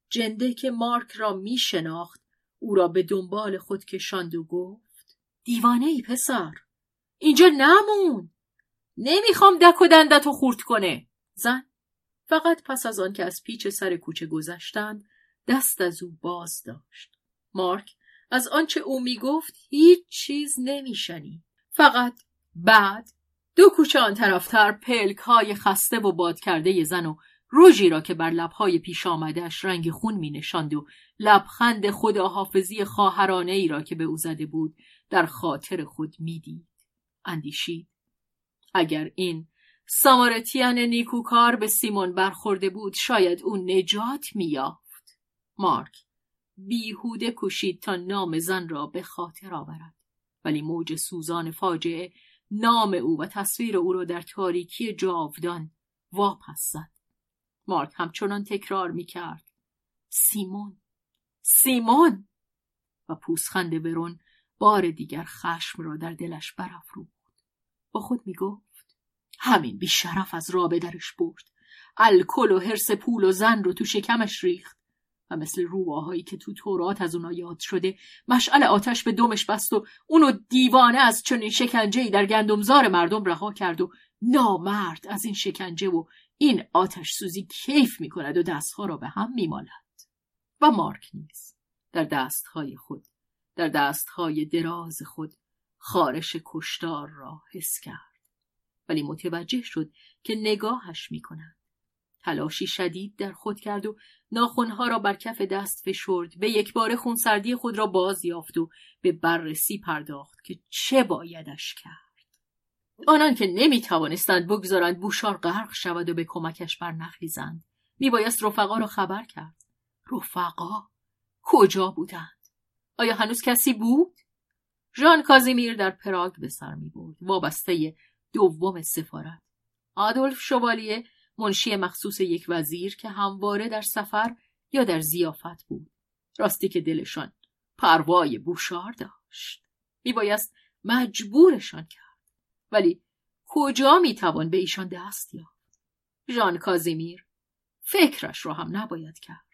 جنده که مارک را می شناخت او را به دنبال خود کشاند و گفت دیوانه ای پسر اینجا نمون! نمی‌خوام دک و دندتو خورد کنه! زن فقط پس از آن که از پیچ سر کوچه گذشتند دست از او باز داشت. مارک از آنچه او می‌گفت هیچ چیز نمیشنی فقط بعد دو کوچه آن طرفتر پلک های خسته و باد کرده زن و روژی را که بر لبهای پیش آمدهش رنگ خون می نشاند و لبخند خداحافظی خواهرانه ای را که به او زده بود در خاطر خود می‌دید. اندیشید. اگر این سامارتیان نیکوکار به سیمون برخورده بود شاید او نجات میافت. مارک بیهوده کشید تا نام زن را به خاطر آورد. ولی موج سوزان فاجعه نام او و تصویر او را در تاریکی جاودان واپس زد. مارک همچنان تکرار می کرد. سیمون سیمون و پوسخند ورون بار دیگر خشم را در دلش برافروخت با خود می گفت همین بیشرف از رابه درش برد الکل و حرس پول و زن رو تو شکمش ریخت و مثل روباهایی که تو تورات از اونا یاد شده مشعل آتش به دمش بست و اونو دیوانه از چنین شکنجه در گندمزار مردم رها کرد و نامرد از این شکنجه و این آتش سوزی کیف می کند و دستها را به هم می مالد. و مارک نیز در دستهای خود در دستهای دراز خود خارش کشتار را حس کرد ولی متوجه شد که نگاهش می کند. تلاشی شدید در خود کرد و ناخونها را بر کف دست فشرد به یک بار خونسردی خود را باز یافت و به بررسی پرداخت که چه بایدش کرد. آنان که نمی توانستند بگذارند بوشار غرق شود و به کمکش برنخیزند میبایست رفقا را خبر کرد. رفقا کجا بودند؟ آیا هنوز کسی بود؟ ژان کازیمیر در پراگ به سر می برد وابسته دوم سفارت. آدولف شوالیه منشی مخصوص یک وزیر که همواره در سفر یا در زیافت بود. راستی که دلشان پروای بوشار داشت. میبایست مجبورشان کرد. ولی کجا می‌توان به ایشان دست یافت؟ ژان کازیمیر فکرش را هم نباید کرد.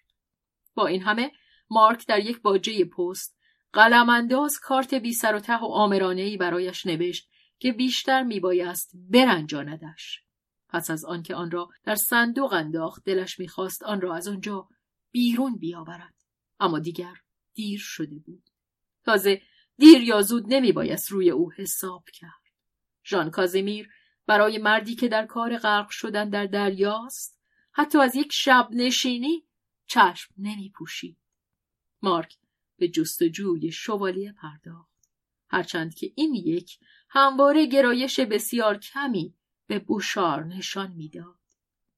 با این همه مارک در یک باجه پست قلمانداز کارت بی سر و ته و آمرانه برایش نوشت که بیشتر میبایست برنجاندش. پس از آنکه آن را در صندوق انداخت دلش می‌خواست آن را از آنجا بیرون بیاورد اما دیگر دیر شده بود تازه دیر یا زود نمیبایست روی او حساب کرد ژان کازیمیر برای مردی که در کار غرق شدن در دریاست حتی از یک شب نشینی چشم نمی پوشید. مارک به جستجوی شوالیه پرداخت. هرچند که این یک همواره گرایش بسیار کمی به بوشار نشان می‌داد.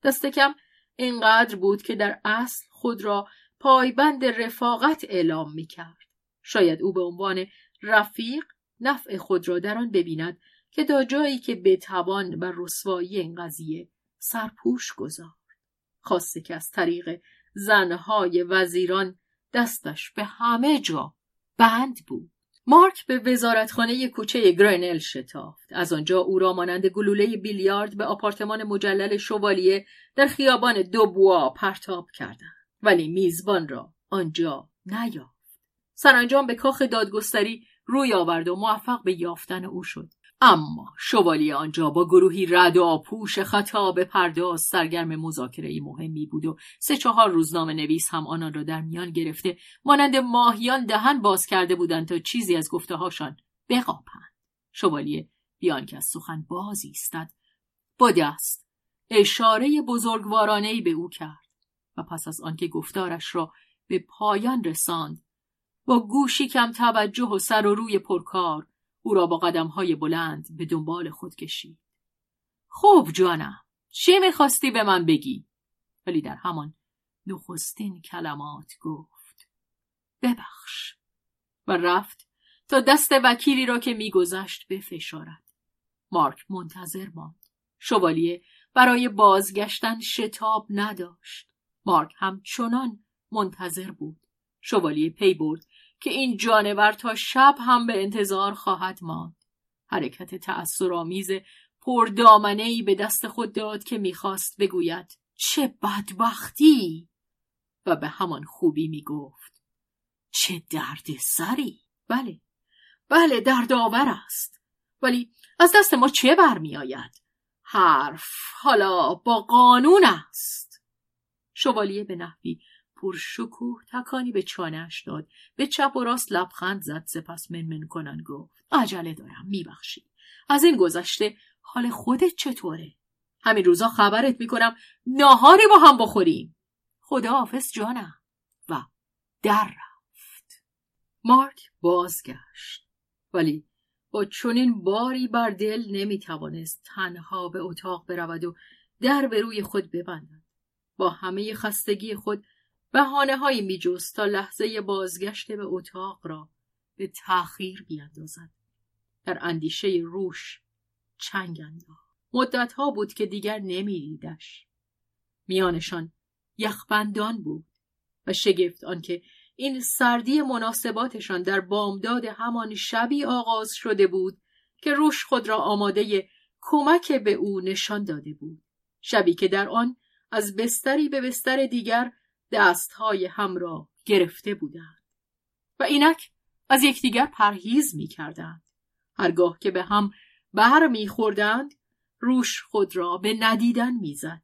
دست کم اینقدر بود که در اصل خود را پایبند رفاقت اعلام می کرد. شاید او به عنوان رفیق نفع خود را در آن ببیند که تا جایی که بتوان بر رسوایی این قضیه سرپوش گذارد. خاصه که از طریق زنهای وزیران دستش به همه جا بند بود. مارک به وزارتخانه کوچه گرنل شتافت. از آنجا او را مانند گلوله بیلیارد به آپارتمان مجلل شوالیه در خیابان دوبوا پرتاب کردند. ولی میزبان را آنجا نیافت. سرانجام به کاخ دادگستری روی آورد و موفق به یافتن او شد. اما شوالی آنجا با گروهی رد و آپوش خطاب پرداز سرگرم مذاکره مهمی بود و سه چهار روزنامه نویس هم آنان را در میان گرفته مانند ماهیان دهن باز کرده بودند تا چیزی از گفته هاشان بقاپند. شوالیه بیان که از سخن باز ایستد. با دست اشاره بزرگوارانه به او کرد و پس از آنکه گفتارش را به پایان رساند با گوشی کم توجه و سر و روی پرکار او را با قدم های بلند به دنبال خود کشید. خوب جانم چه می‌خواستی به من بگی؟ ولی در همان نخستین کلمات گفت ببخش و رفت تا دست وکیلی را که میگذشت بفشارد. مارک منتظر ماند. شوالیه برای بازگشتن شتاب نداشت. مارک همچنان منتظر بود. شوالیه پی برد که این جانور تا شب هم به انتظار خواهد ماند. حرکت تأثرآمیز پردامنه ای به دست خود داد که می‌خواست بگوید چه بدبختی! و به همان خوبی می‌گفت چه درد سری بله بله دردآور است. ولی از دست ما چه برمیآید؟ حرف حالا با قانون است. شوالیه به نحوی پرشکوه تکانی به چانهش داد. به چپ و راست لبخند زد. سپس منمن کنن گفت. عجله دارم میبخشی. از این گذشته حال خودت چطوره؟ همین روزا خبرت می‌کنم ناهاری با هم بخوریم. خدا حافظ جانم. و در رفت. مارک بازگشت. ولی با چنین باری بر دل نمی‌توانست تنها به اتاق برود و در به روی خود ببندد. با همه خستگی خود بهانه هایی می تا لحظه بازگشت به اتاق را به تأخیر بیاندازد. در اندیشه روش چنگ انداخت. مدت ها بود که دیگر نمیدیدش. میانشان یخبندان بود و شگفت آنکه این سردی مناسباتشان در بامداد همان شبی آغاز شده بود که روش خود را آماده کمک به او نشان داده بود. شبی که در آن از بستری به بستر دیگر دستهای هم را گرفته بودند و اینک از یکدیگر پرهیز می کردند. هرگاه که به هم بر می خوردند روش خود را به ندیدن می‌زد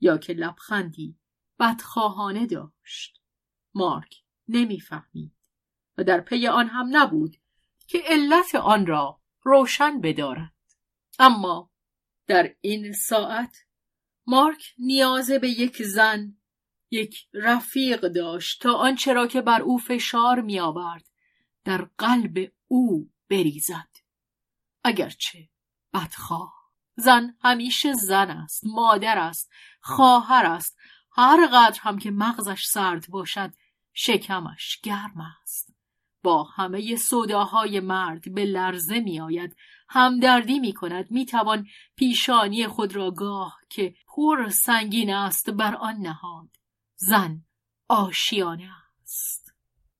یا که لبخندی بدخواهانه داشت مارک نمی‌فهمید و در پی آن هم نبود که علت آن را روشن بدارد اما در این ساعت مارک نیاز به یک زن یک رفیق داشت تا آنچه را که بر او فشار می آورد در قلب او بریزد. اگرچه بدخواه. زن همیشه زن است مادر است خواهر است. هر قدر هم که مغزش سرد باشد شکمش گرم است. با همه صداهای مرد به لرزه می آید همدردی می کند می توان پیشانی خود را گاه که پر سنگین است بر آن نهاد. زن آشیانه است.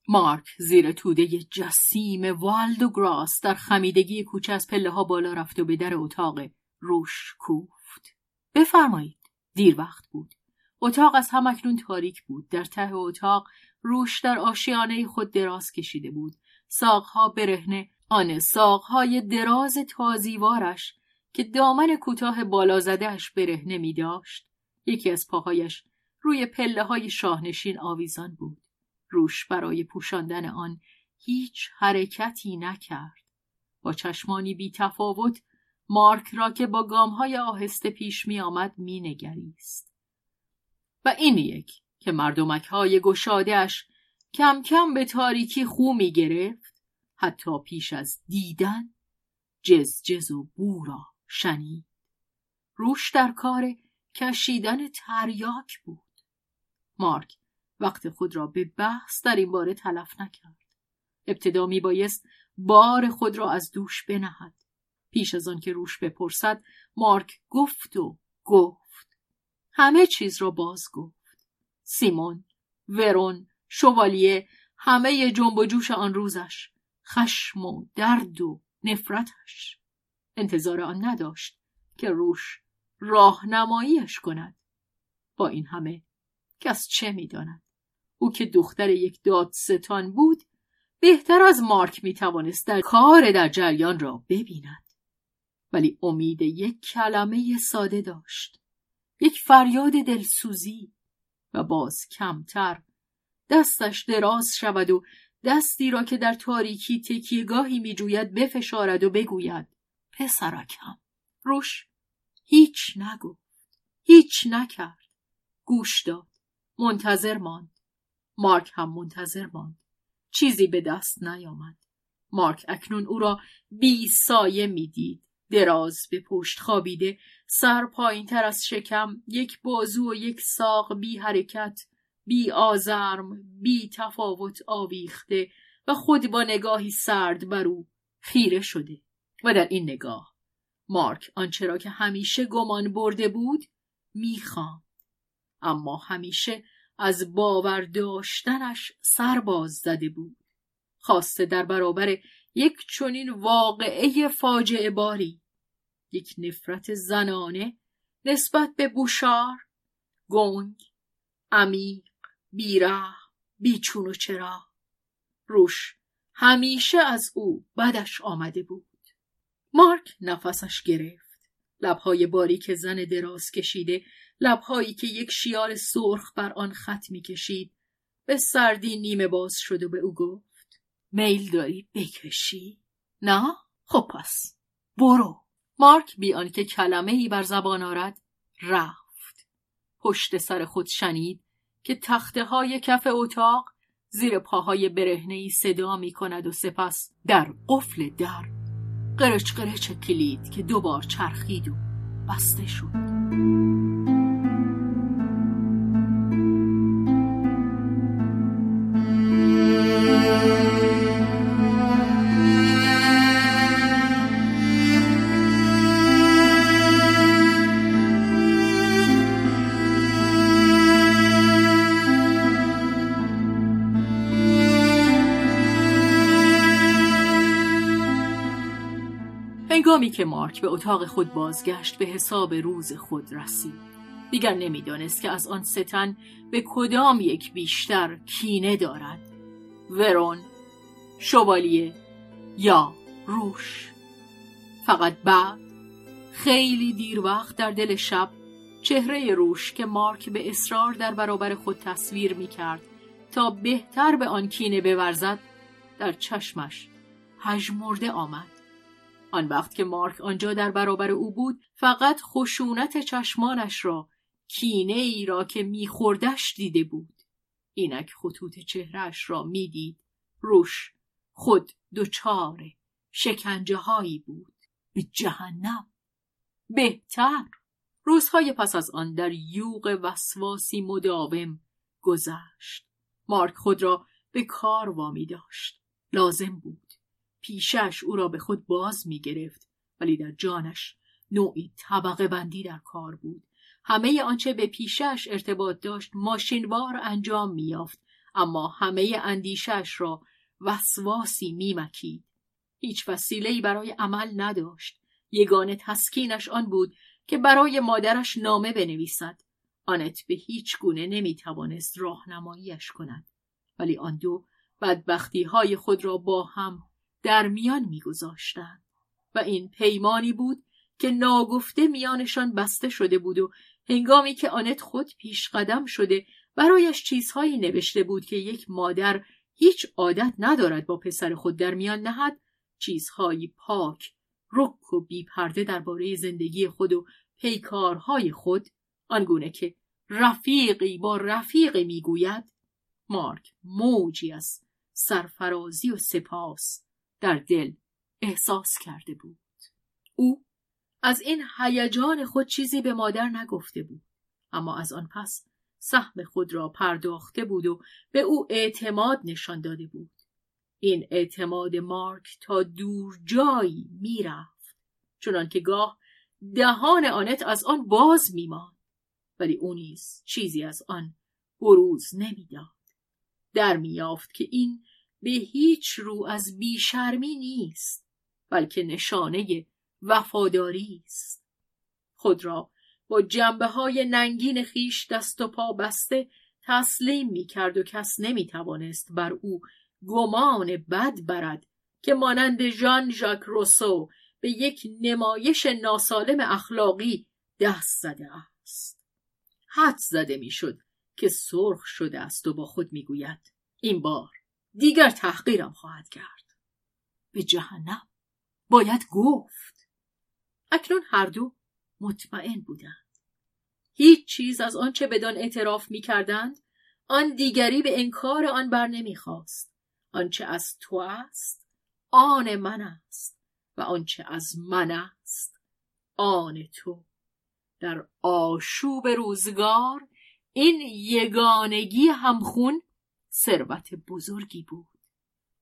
مارک زیر توده جسیم والد و گراس در خمیدگی کوچه از پله ها بالا رفت و به در اتاق روش کوفت. بفرمایید دیر وقت بود. اتاق از همکنون تاریک بود. در ته اتاق روش در آشیانه خود دراز کشیده بود. ساقها برهنه آن ساقهای دراز تازیوارش که دامن کوتاه بالا زدهش برهنه می داشت یکی از پاهایش روی پله های شاهنشین آویزان بود روش برای پوشاندن آن هیچ حرکتی نکرد با چشمانی بی تفاوت مارک را که با گامهای آهسته پیش می آمد می نگریست. و این یک که مردمک های گشادهش کم کم به تاریکی خو می گرفت حتی پیش از دیدن جز جز و بورا شنید. روش در کار کشیدن تریاک بود. مارک وقت خود را به بحث در این باره تلف نکرد. ابتدا می بایست بار خود را از دوش بنهد. پیش از آن که روش بپرسد مارک گفت و گفت. همه چیز را باز گفت. سیمون، ورون، شوالیه، همه جنب و جوش آن روزش، خشم و درد و نفرتش. انتظار آن نداشت که روش راهنماییش کند. با این همه کس چه می‌داند؟ او که دختر یک دادستان بود بهتر از مارک می توانست در کار در جریان را ببیند. ولی امید یک کلمه ساده داشت. یک فریاد دلسوزی و باز کمتر دستش دراز شود و دستی را که در تاریکی تکیهگاهی می جوید بفشارد و بگوید پسرکم. روش هیچ نگفت هیچ نکرد. گوش داد. منتظر ماند. مارک هم منتظر ماند. چیزی به دست نیامد. مارک اکنون او را بی سایه می‌دید. دراز به پشت خوابیده سر پایین تر از شکم یک بازو و یک ساق بی حرکت بی آزرم بی تفاوت آویخته و خود با نگاهی سرد بر او خیره شده و در این نگاه مارک آنچه را که همیشه گمان برده بود می‌خواند. اما همیشه از باور داشتنش سرباز زده بود. خواسته در برابر یک چنین واقعه فاجعه باری یک نفرت زنانه نسبت به بوشار گنگ عمیق بیره بیچون و چرا روش همیشه از او بدش آمده بود. مارک نفسش گرفت. لبهای باریک زن دراز کشیده لبهایی که یک شیار سرخ بر آن خط کشید به سردی نیمه باز شد و به او گفت میل داری بکشی؟ نه. خب پس. برو. مارک بی آنکه کلمه ای بر زبان آرد رفت. پشت سر خود شنید که تخته های کف اتاق زیر پاهای برهنه ای صدا می کند و سپس در قفل در قرچ قرچ کلید که دوبار چرخید و بسته شد. هنگامی که مارک به اتاق خود بازگشت به حساب روز خود رسید. دیگر نمی‌دانست که از آن ستن به کدام یک بیشتر کینه دارد ورون شوالیه یا روش. فقط بعد خیلی دیر وقت در دل شب چهره روش که مارک به اصرار در برابر خود تصویر می کرد تا بهتر به آن کینه بورزد در چشمش هژمرده آمد. آن وقت که مارک آنجا در برابر او بود فقط خشونت چشمانش را کینه ای را که میخوردش دیده بود. اینک خطوط چهرش را می‌دید. روش خود دچار شکنجه هایی بود. به جهنم! بهتر! روزهای پس از آن در یوغ وسواسی مداوم گذشت. مارک خود را به کار وامی داشت. لازم بود پیشش او را به خود باز می گرفت ولی در جانش نوعی طبقه بندی در کار بود. همه آنچه به پیشش ارتباط داشت ماشینوار انجام میافت اما همه اندیشش را وسواسی میمکید. هیچ وسیله‌ای برای عمل نداشت. یگانه تسکینش آن بود که برای مادرش نامه بنویسد. آنت به هیچ گونه نمی‌توانست راهنماییش کند. ولی آن دو بدبختی های خود را با هم در میان میگذاشتند و این پیمانی بود که ناگفته میانشان بسته شده بود و هنگامی که آنت خود پیش قدم شده برایش چیزهایی نوشته بود که یک مادر هیچ عادت ندارد با پسر خود در میان نهد چیزهایی پاک رک و بیپرده درباره زندگی خود و پیکارهای خود آنگونه که رفیقی با رفیقی می‌گوید مارک موجی از سرفرازی و سپاس. در دل احساس کرده بود. او از این هیجان خود چیزی به مادر نگفته بود اما از آن پس سهم خود را پرداخته بود و به او اعتماد نشان داده بود. این اعتماد مارک تا دور جایی می‌رفت چنان که گاه دهان آنت از آن باز میماند ولی او نیز چیزی از آن بروز نمی‌داد. در میافت که این به هیچ رو از بیشرمی نیست بلکه نشانه وفاداری است. خود را با جنبه های ننگین خیش دست و پا بسته تسلیم می کرد و کس نمی توانست بر او گمان بد برد که مانند ژان ژاک روسو به یک نمایش ناسالم اخلاقی دست زده است. حد زده می‌شد که سرخ شده است و با خود می‌گوید این بار دیگر تحقیرم خواهد کرد. به جهنم. باید گفت. اکنون هر دو مطمئن بودند. هیچ چیز از آنچه بدان اعتراف می کردند آن دیگری به انکار آن بر نمی‌خواست. آنچه از تو است آن من است و آنچه از من است آن تو. در آشوب روزگار این یگانگی همخون ثروت بزرگی بود.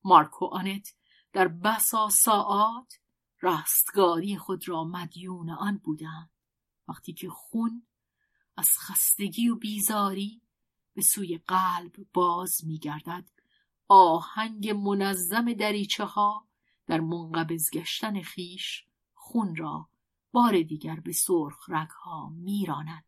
مارکو آنت در بسا ساعات رستگاری خود را مدیون آن بودند. وقتی که خون از خستگی و بیزاری به سوی قلب باز میگردد آهنگ منظم دریچه ها در منقبض گشتن خیش خون را بار دیگر به سرخ رگها میراند.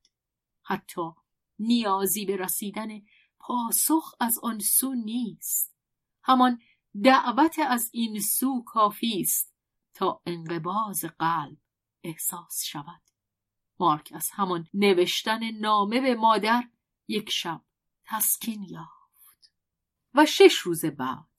حتی نیازی به رسیدن پاسخ از آن سو نیست. همان دعوت از این سو کافی است تا انقباز قلب احساس شود. مارک از همان نوشتن نامه به مادر یک شب تسکین یافت. و شش روز بعد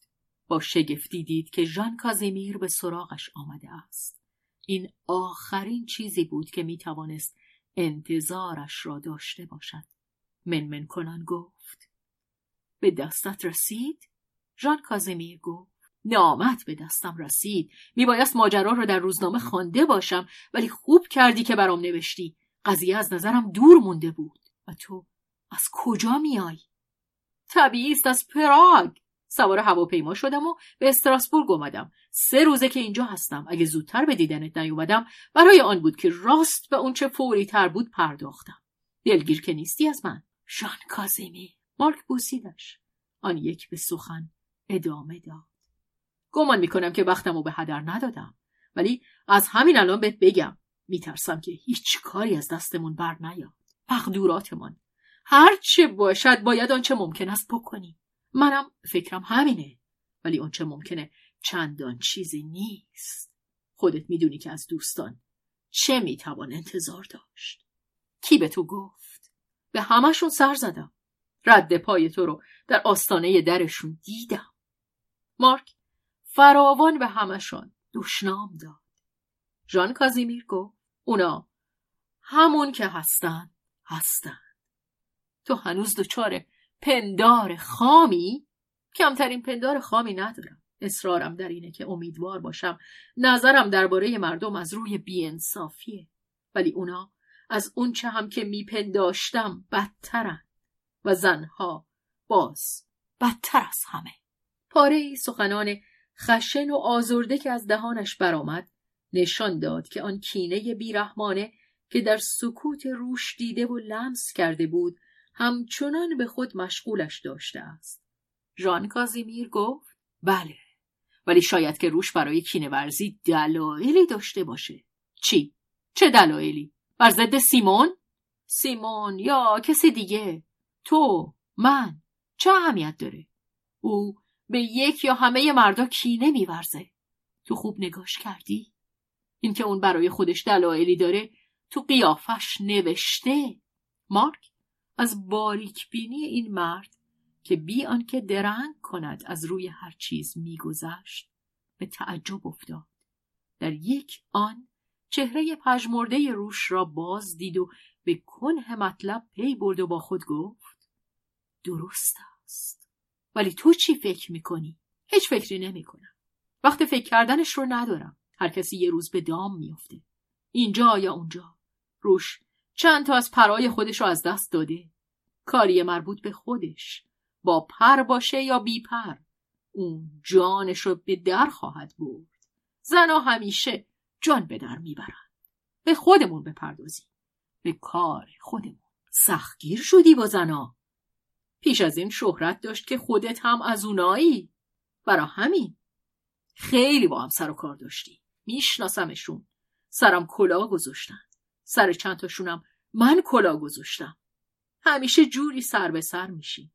با شگفتی دید که ژان کازیمیر به سراغش آمده است. این آخرین چیزی بود که می توانست انتظارش را داشته باشد. منمن کنان گفت به دستت رسید؟ ژان کازیمیر گفت. نامت به دستم رسید. میبایست ماجرا را در روزنامه خوانده باشم ولی خوب کردی که برام نوشتی. قضیه از نظرم دور مونده بود. و تو از کجا میای؟ طبیعی است از پراگ. سوار هواپیما شدم و به استراسبورگ اومدم. سه روزه که اینجا هستم. اگه زودتر به دیدنت نیومدم برای آن بود که راست به اونچه فوری تر بود پرداختم. دلگیر که نیستی از من. شان کازیمی مارک بوسیدش آن یک به سخن ادامه داد. گمان می‌کنم که وقتم رو به هدر ندادم. ولی از همین الان بهت بگم میترسم که هیچ کاری از دستمون بر نیاد. مقدوراتمان هر چه باشد باید آنچه ممکن است بکنیم. منم فکرم همینه. ولی آنچه ممکنه چندان چیزی نیست. خودت می‌دونی که از دوستان چه می‌توان انتظار داشت. کی به تو گفت؟ به همشون سر زدم. رد پای تو رو در آستانه درشون دیدم. مارک فراوان به همشون دشنام داد. ژان کازیمیر گفت اونا همون که هستن هستند تو هنوز دچار پندار خامی؟ کمترین پندار خامی ندارم. اصرارم در اینه که امیدوار باشم نظرم درباره مردم از روی بیانصافیه. ولی اونا از اونچه هم که میپنداشتم بدترن. زنها باز. بدتر از همه. پاره سخنان خشن و آزرده که از دهانش برآمد نشان داد که آن کینه بیرحمانه که در سکوت روش دیده و لمس کرده بود همچنان به خود مشغولش داشته است. ژان کازیمیر گفت بله ولی شاید که روش برای کینه ورزی دلایلی داشته باشه. چی؟ چه دلایلی؟ بر ضد سیمون؟ سیمون یا کسی دیگه؟ تو من چه اهمیت داره؟ او به یک یا همه مردا کینه میورزه. تو خوب نگاش کردی؟ اینکه اون برای خودش دلایلی داره تو قیافش نوشته. مارک از باریک بینی این مرد که بی آنکه درنگ کند از روی هر چیز میگذشت به تعجب افتاد. در یک آن چهره پژمرده روش را باز دید و به کنه مطلب پی برد و با خود گفت درست است. ولی تو چی فکر می‌کنی؟ هیچ فکری نمی‌کنم. وقت فکر کردنش رو ندارم. هر کسی یه روز به دام میافته. اینجا یا اونجا. روش چند تا از پرای خودش رو از دست داده. کاری مربوط به خودش. با پر باشه یا بی پر. اون جانش رو به در خواهد برد. زنها همیشه جان به در می‌برند. به خودمون بپردازیم. به کار خودمون. سختگیر شدی با زنا. پیش از این شهرت داشت که خودت هم از اونایی. برا همین. خیلی با هم سر و کار داشتی. میشناسمشون. سرم کلا گذاشتن. سر چند تاشونم من کلا گذاشتم. همیشه جوری سر به سر میشیم.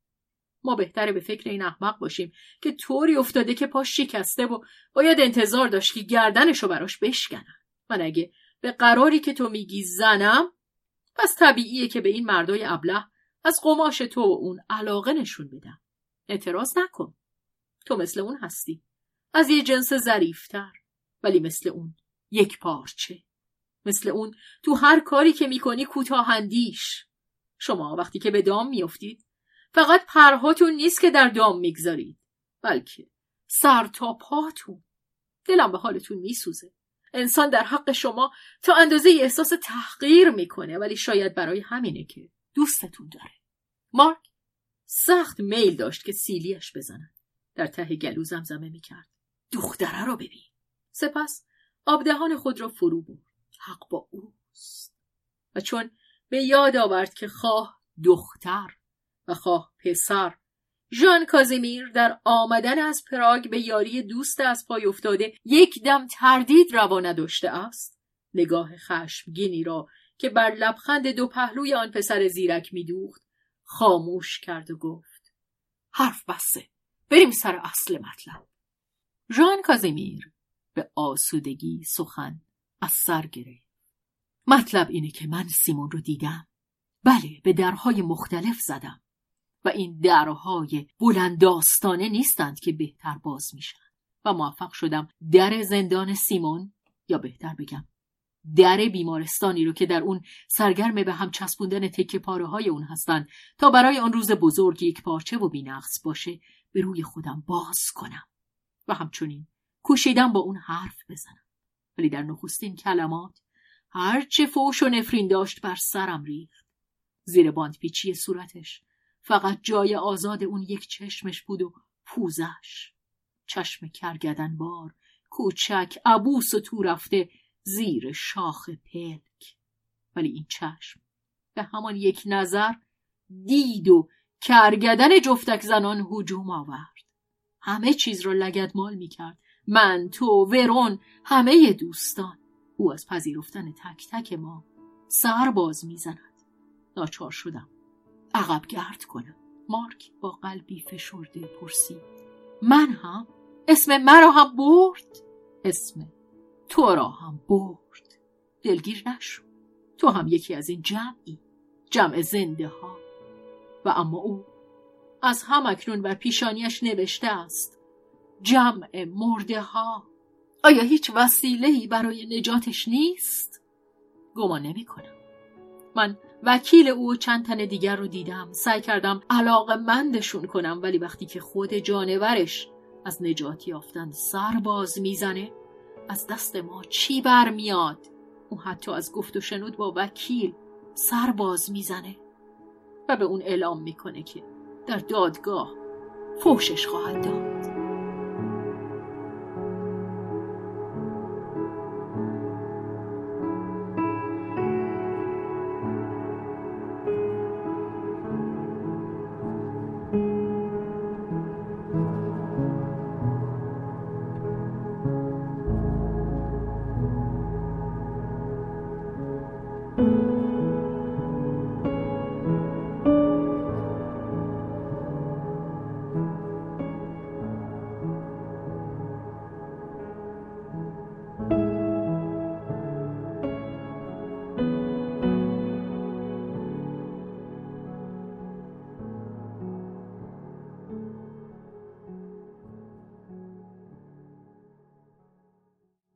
ما بهتره به فکر این احمق باشیم که طوری افتاده که پاش شکسته و باید انتظار داشت که گردنشو براش بشکنن. من اگه به قراری که تو میگی زنم پس طبیعیه که به این مردای ابله از قماش تو و اون علاقه نشون بدم اعتراض نکن. تو مثل اون هستی. از یه جنس ظریفتر. ولی مثل اون یک پارچه. مثل اون تو هر کاری که می‌کنی کوتاهندیش شما وقتی که به دام میافتید فقط پرهاتون نیست که در دام می‌گذارید بلکه سر تا پاتون. دلم به حالتون میسوزه. انسان در حق شما تا اندازه احساس تحقیر می‌کنه ولی شاید برای همینه که دوستتون داره. مارک سخت میل داشت که سیلیش بزند. در ته گلو زمزمه می‌کرد. دختره رو ببین. سپس آبدهان خود را فرو برد. حق با اوست. و چون به یاد آورد که خواه دختر و خواه پسر ژان کازیمیر در آمدن از پراگ به یاری دوست از پای افتاده یک دم تردید روا نداشته است. نگاه خشمگینی را که بر لبخند دو پهلوی آن پسر زیرک میدوخت خاموش کرد و گفت حرف بسته بریم سر اصل مطلب. ژان کازیمیر به آسودگی سخن از سر گرفت. مطلب اینه که من سیمون رو دیدم. بله به درهای مختلف زدم. و این درهای بلنداستانه نیستند که بهتر باز میشن و موفق شدم در زندان سیمون یا بهتر بگم در بیمارستانی رو که در اون سرگرم به هم چسبوندن تکه پاره های اون هستند تا برای آن روز بزرگ یک پارچه و بینقص باشه به روی خودم باز کنم و همچنین کوشیدم با اون حرف بزنم. ولی در نخستین کلمات هرچه فوش و نفرین داشت بر سرم ریخت. زیر باندپیچی صورتش فقط جای آزاد اون یک چشمش بود و پوزش. چشم کرگدن بار کوچک عبوس و تو رفته زیر شاخ پلک. ولی این چشم به همان یک نظر دید و کرگدن جفتک زنان هجوم آورد. همه چیز را لگدمال می کرد من تو ورون همه دوستان. او از پذیرفتن تک تک ما سر باز می‌زند. ناچار شدم. عقب گرد کنم. مارک با قلبی فشرده پرسید. من هم؟ اسم مرا هم برد؟ اسم تو را هم برد. دلگیر نشو. تو هم یکی از این جمعی. جمع زنده ها. و اما او از هم اکنون بر پیشانیش نوشته است. جمع مرده ها. آیا هیچ وسیله‌ای برای نجاتش نیست؟ گمان نمی کنم. من وکیل او و چند تن دیگر رو دیدم. سعی کردم علاقه مندشون کنم ولی وقتی که خود جانورش از نجات یافتن سر باز می‌زنه از دست ما چی برمیاد؟ او حتی از گفت و شنود با وکیل سر باز می‌زنه و به اون اعلام می‌کنه که در دادگاه فوشش خواهد داد.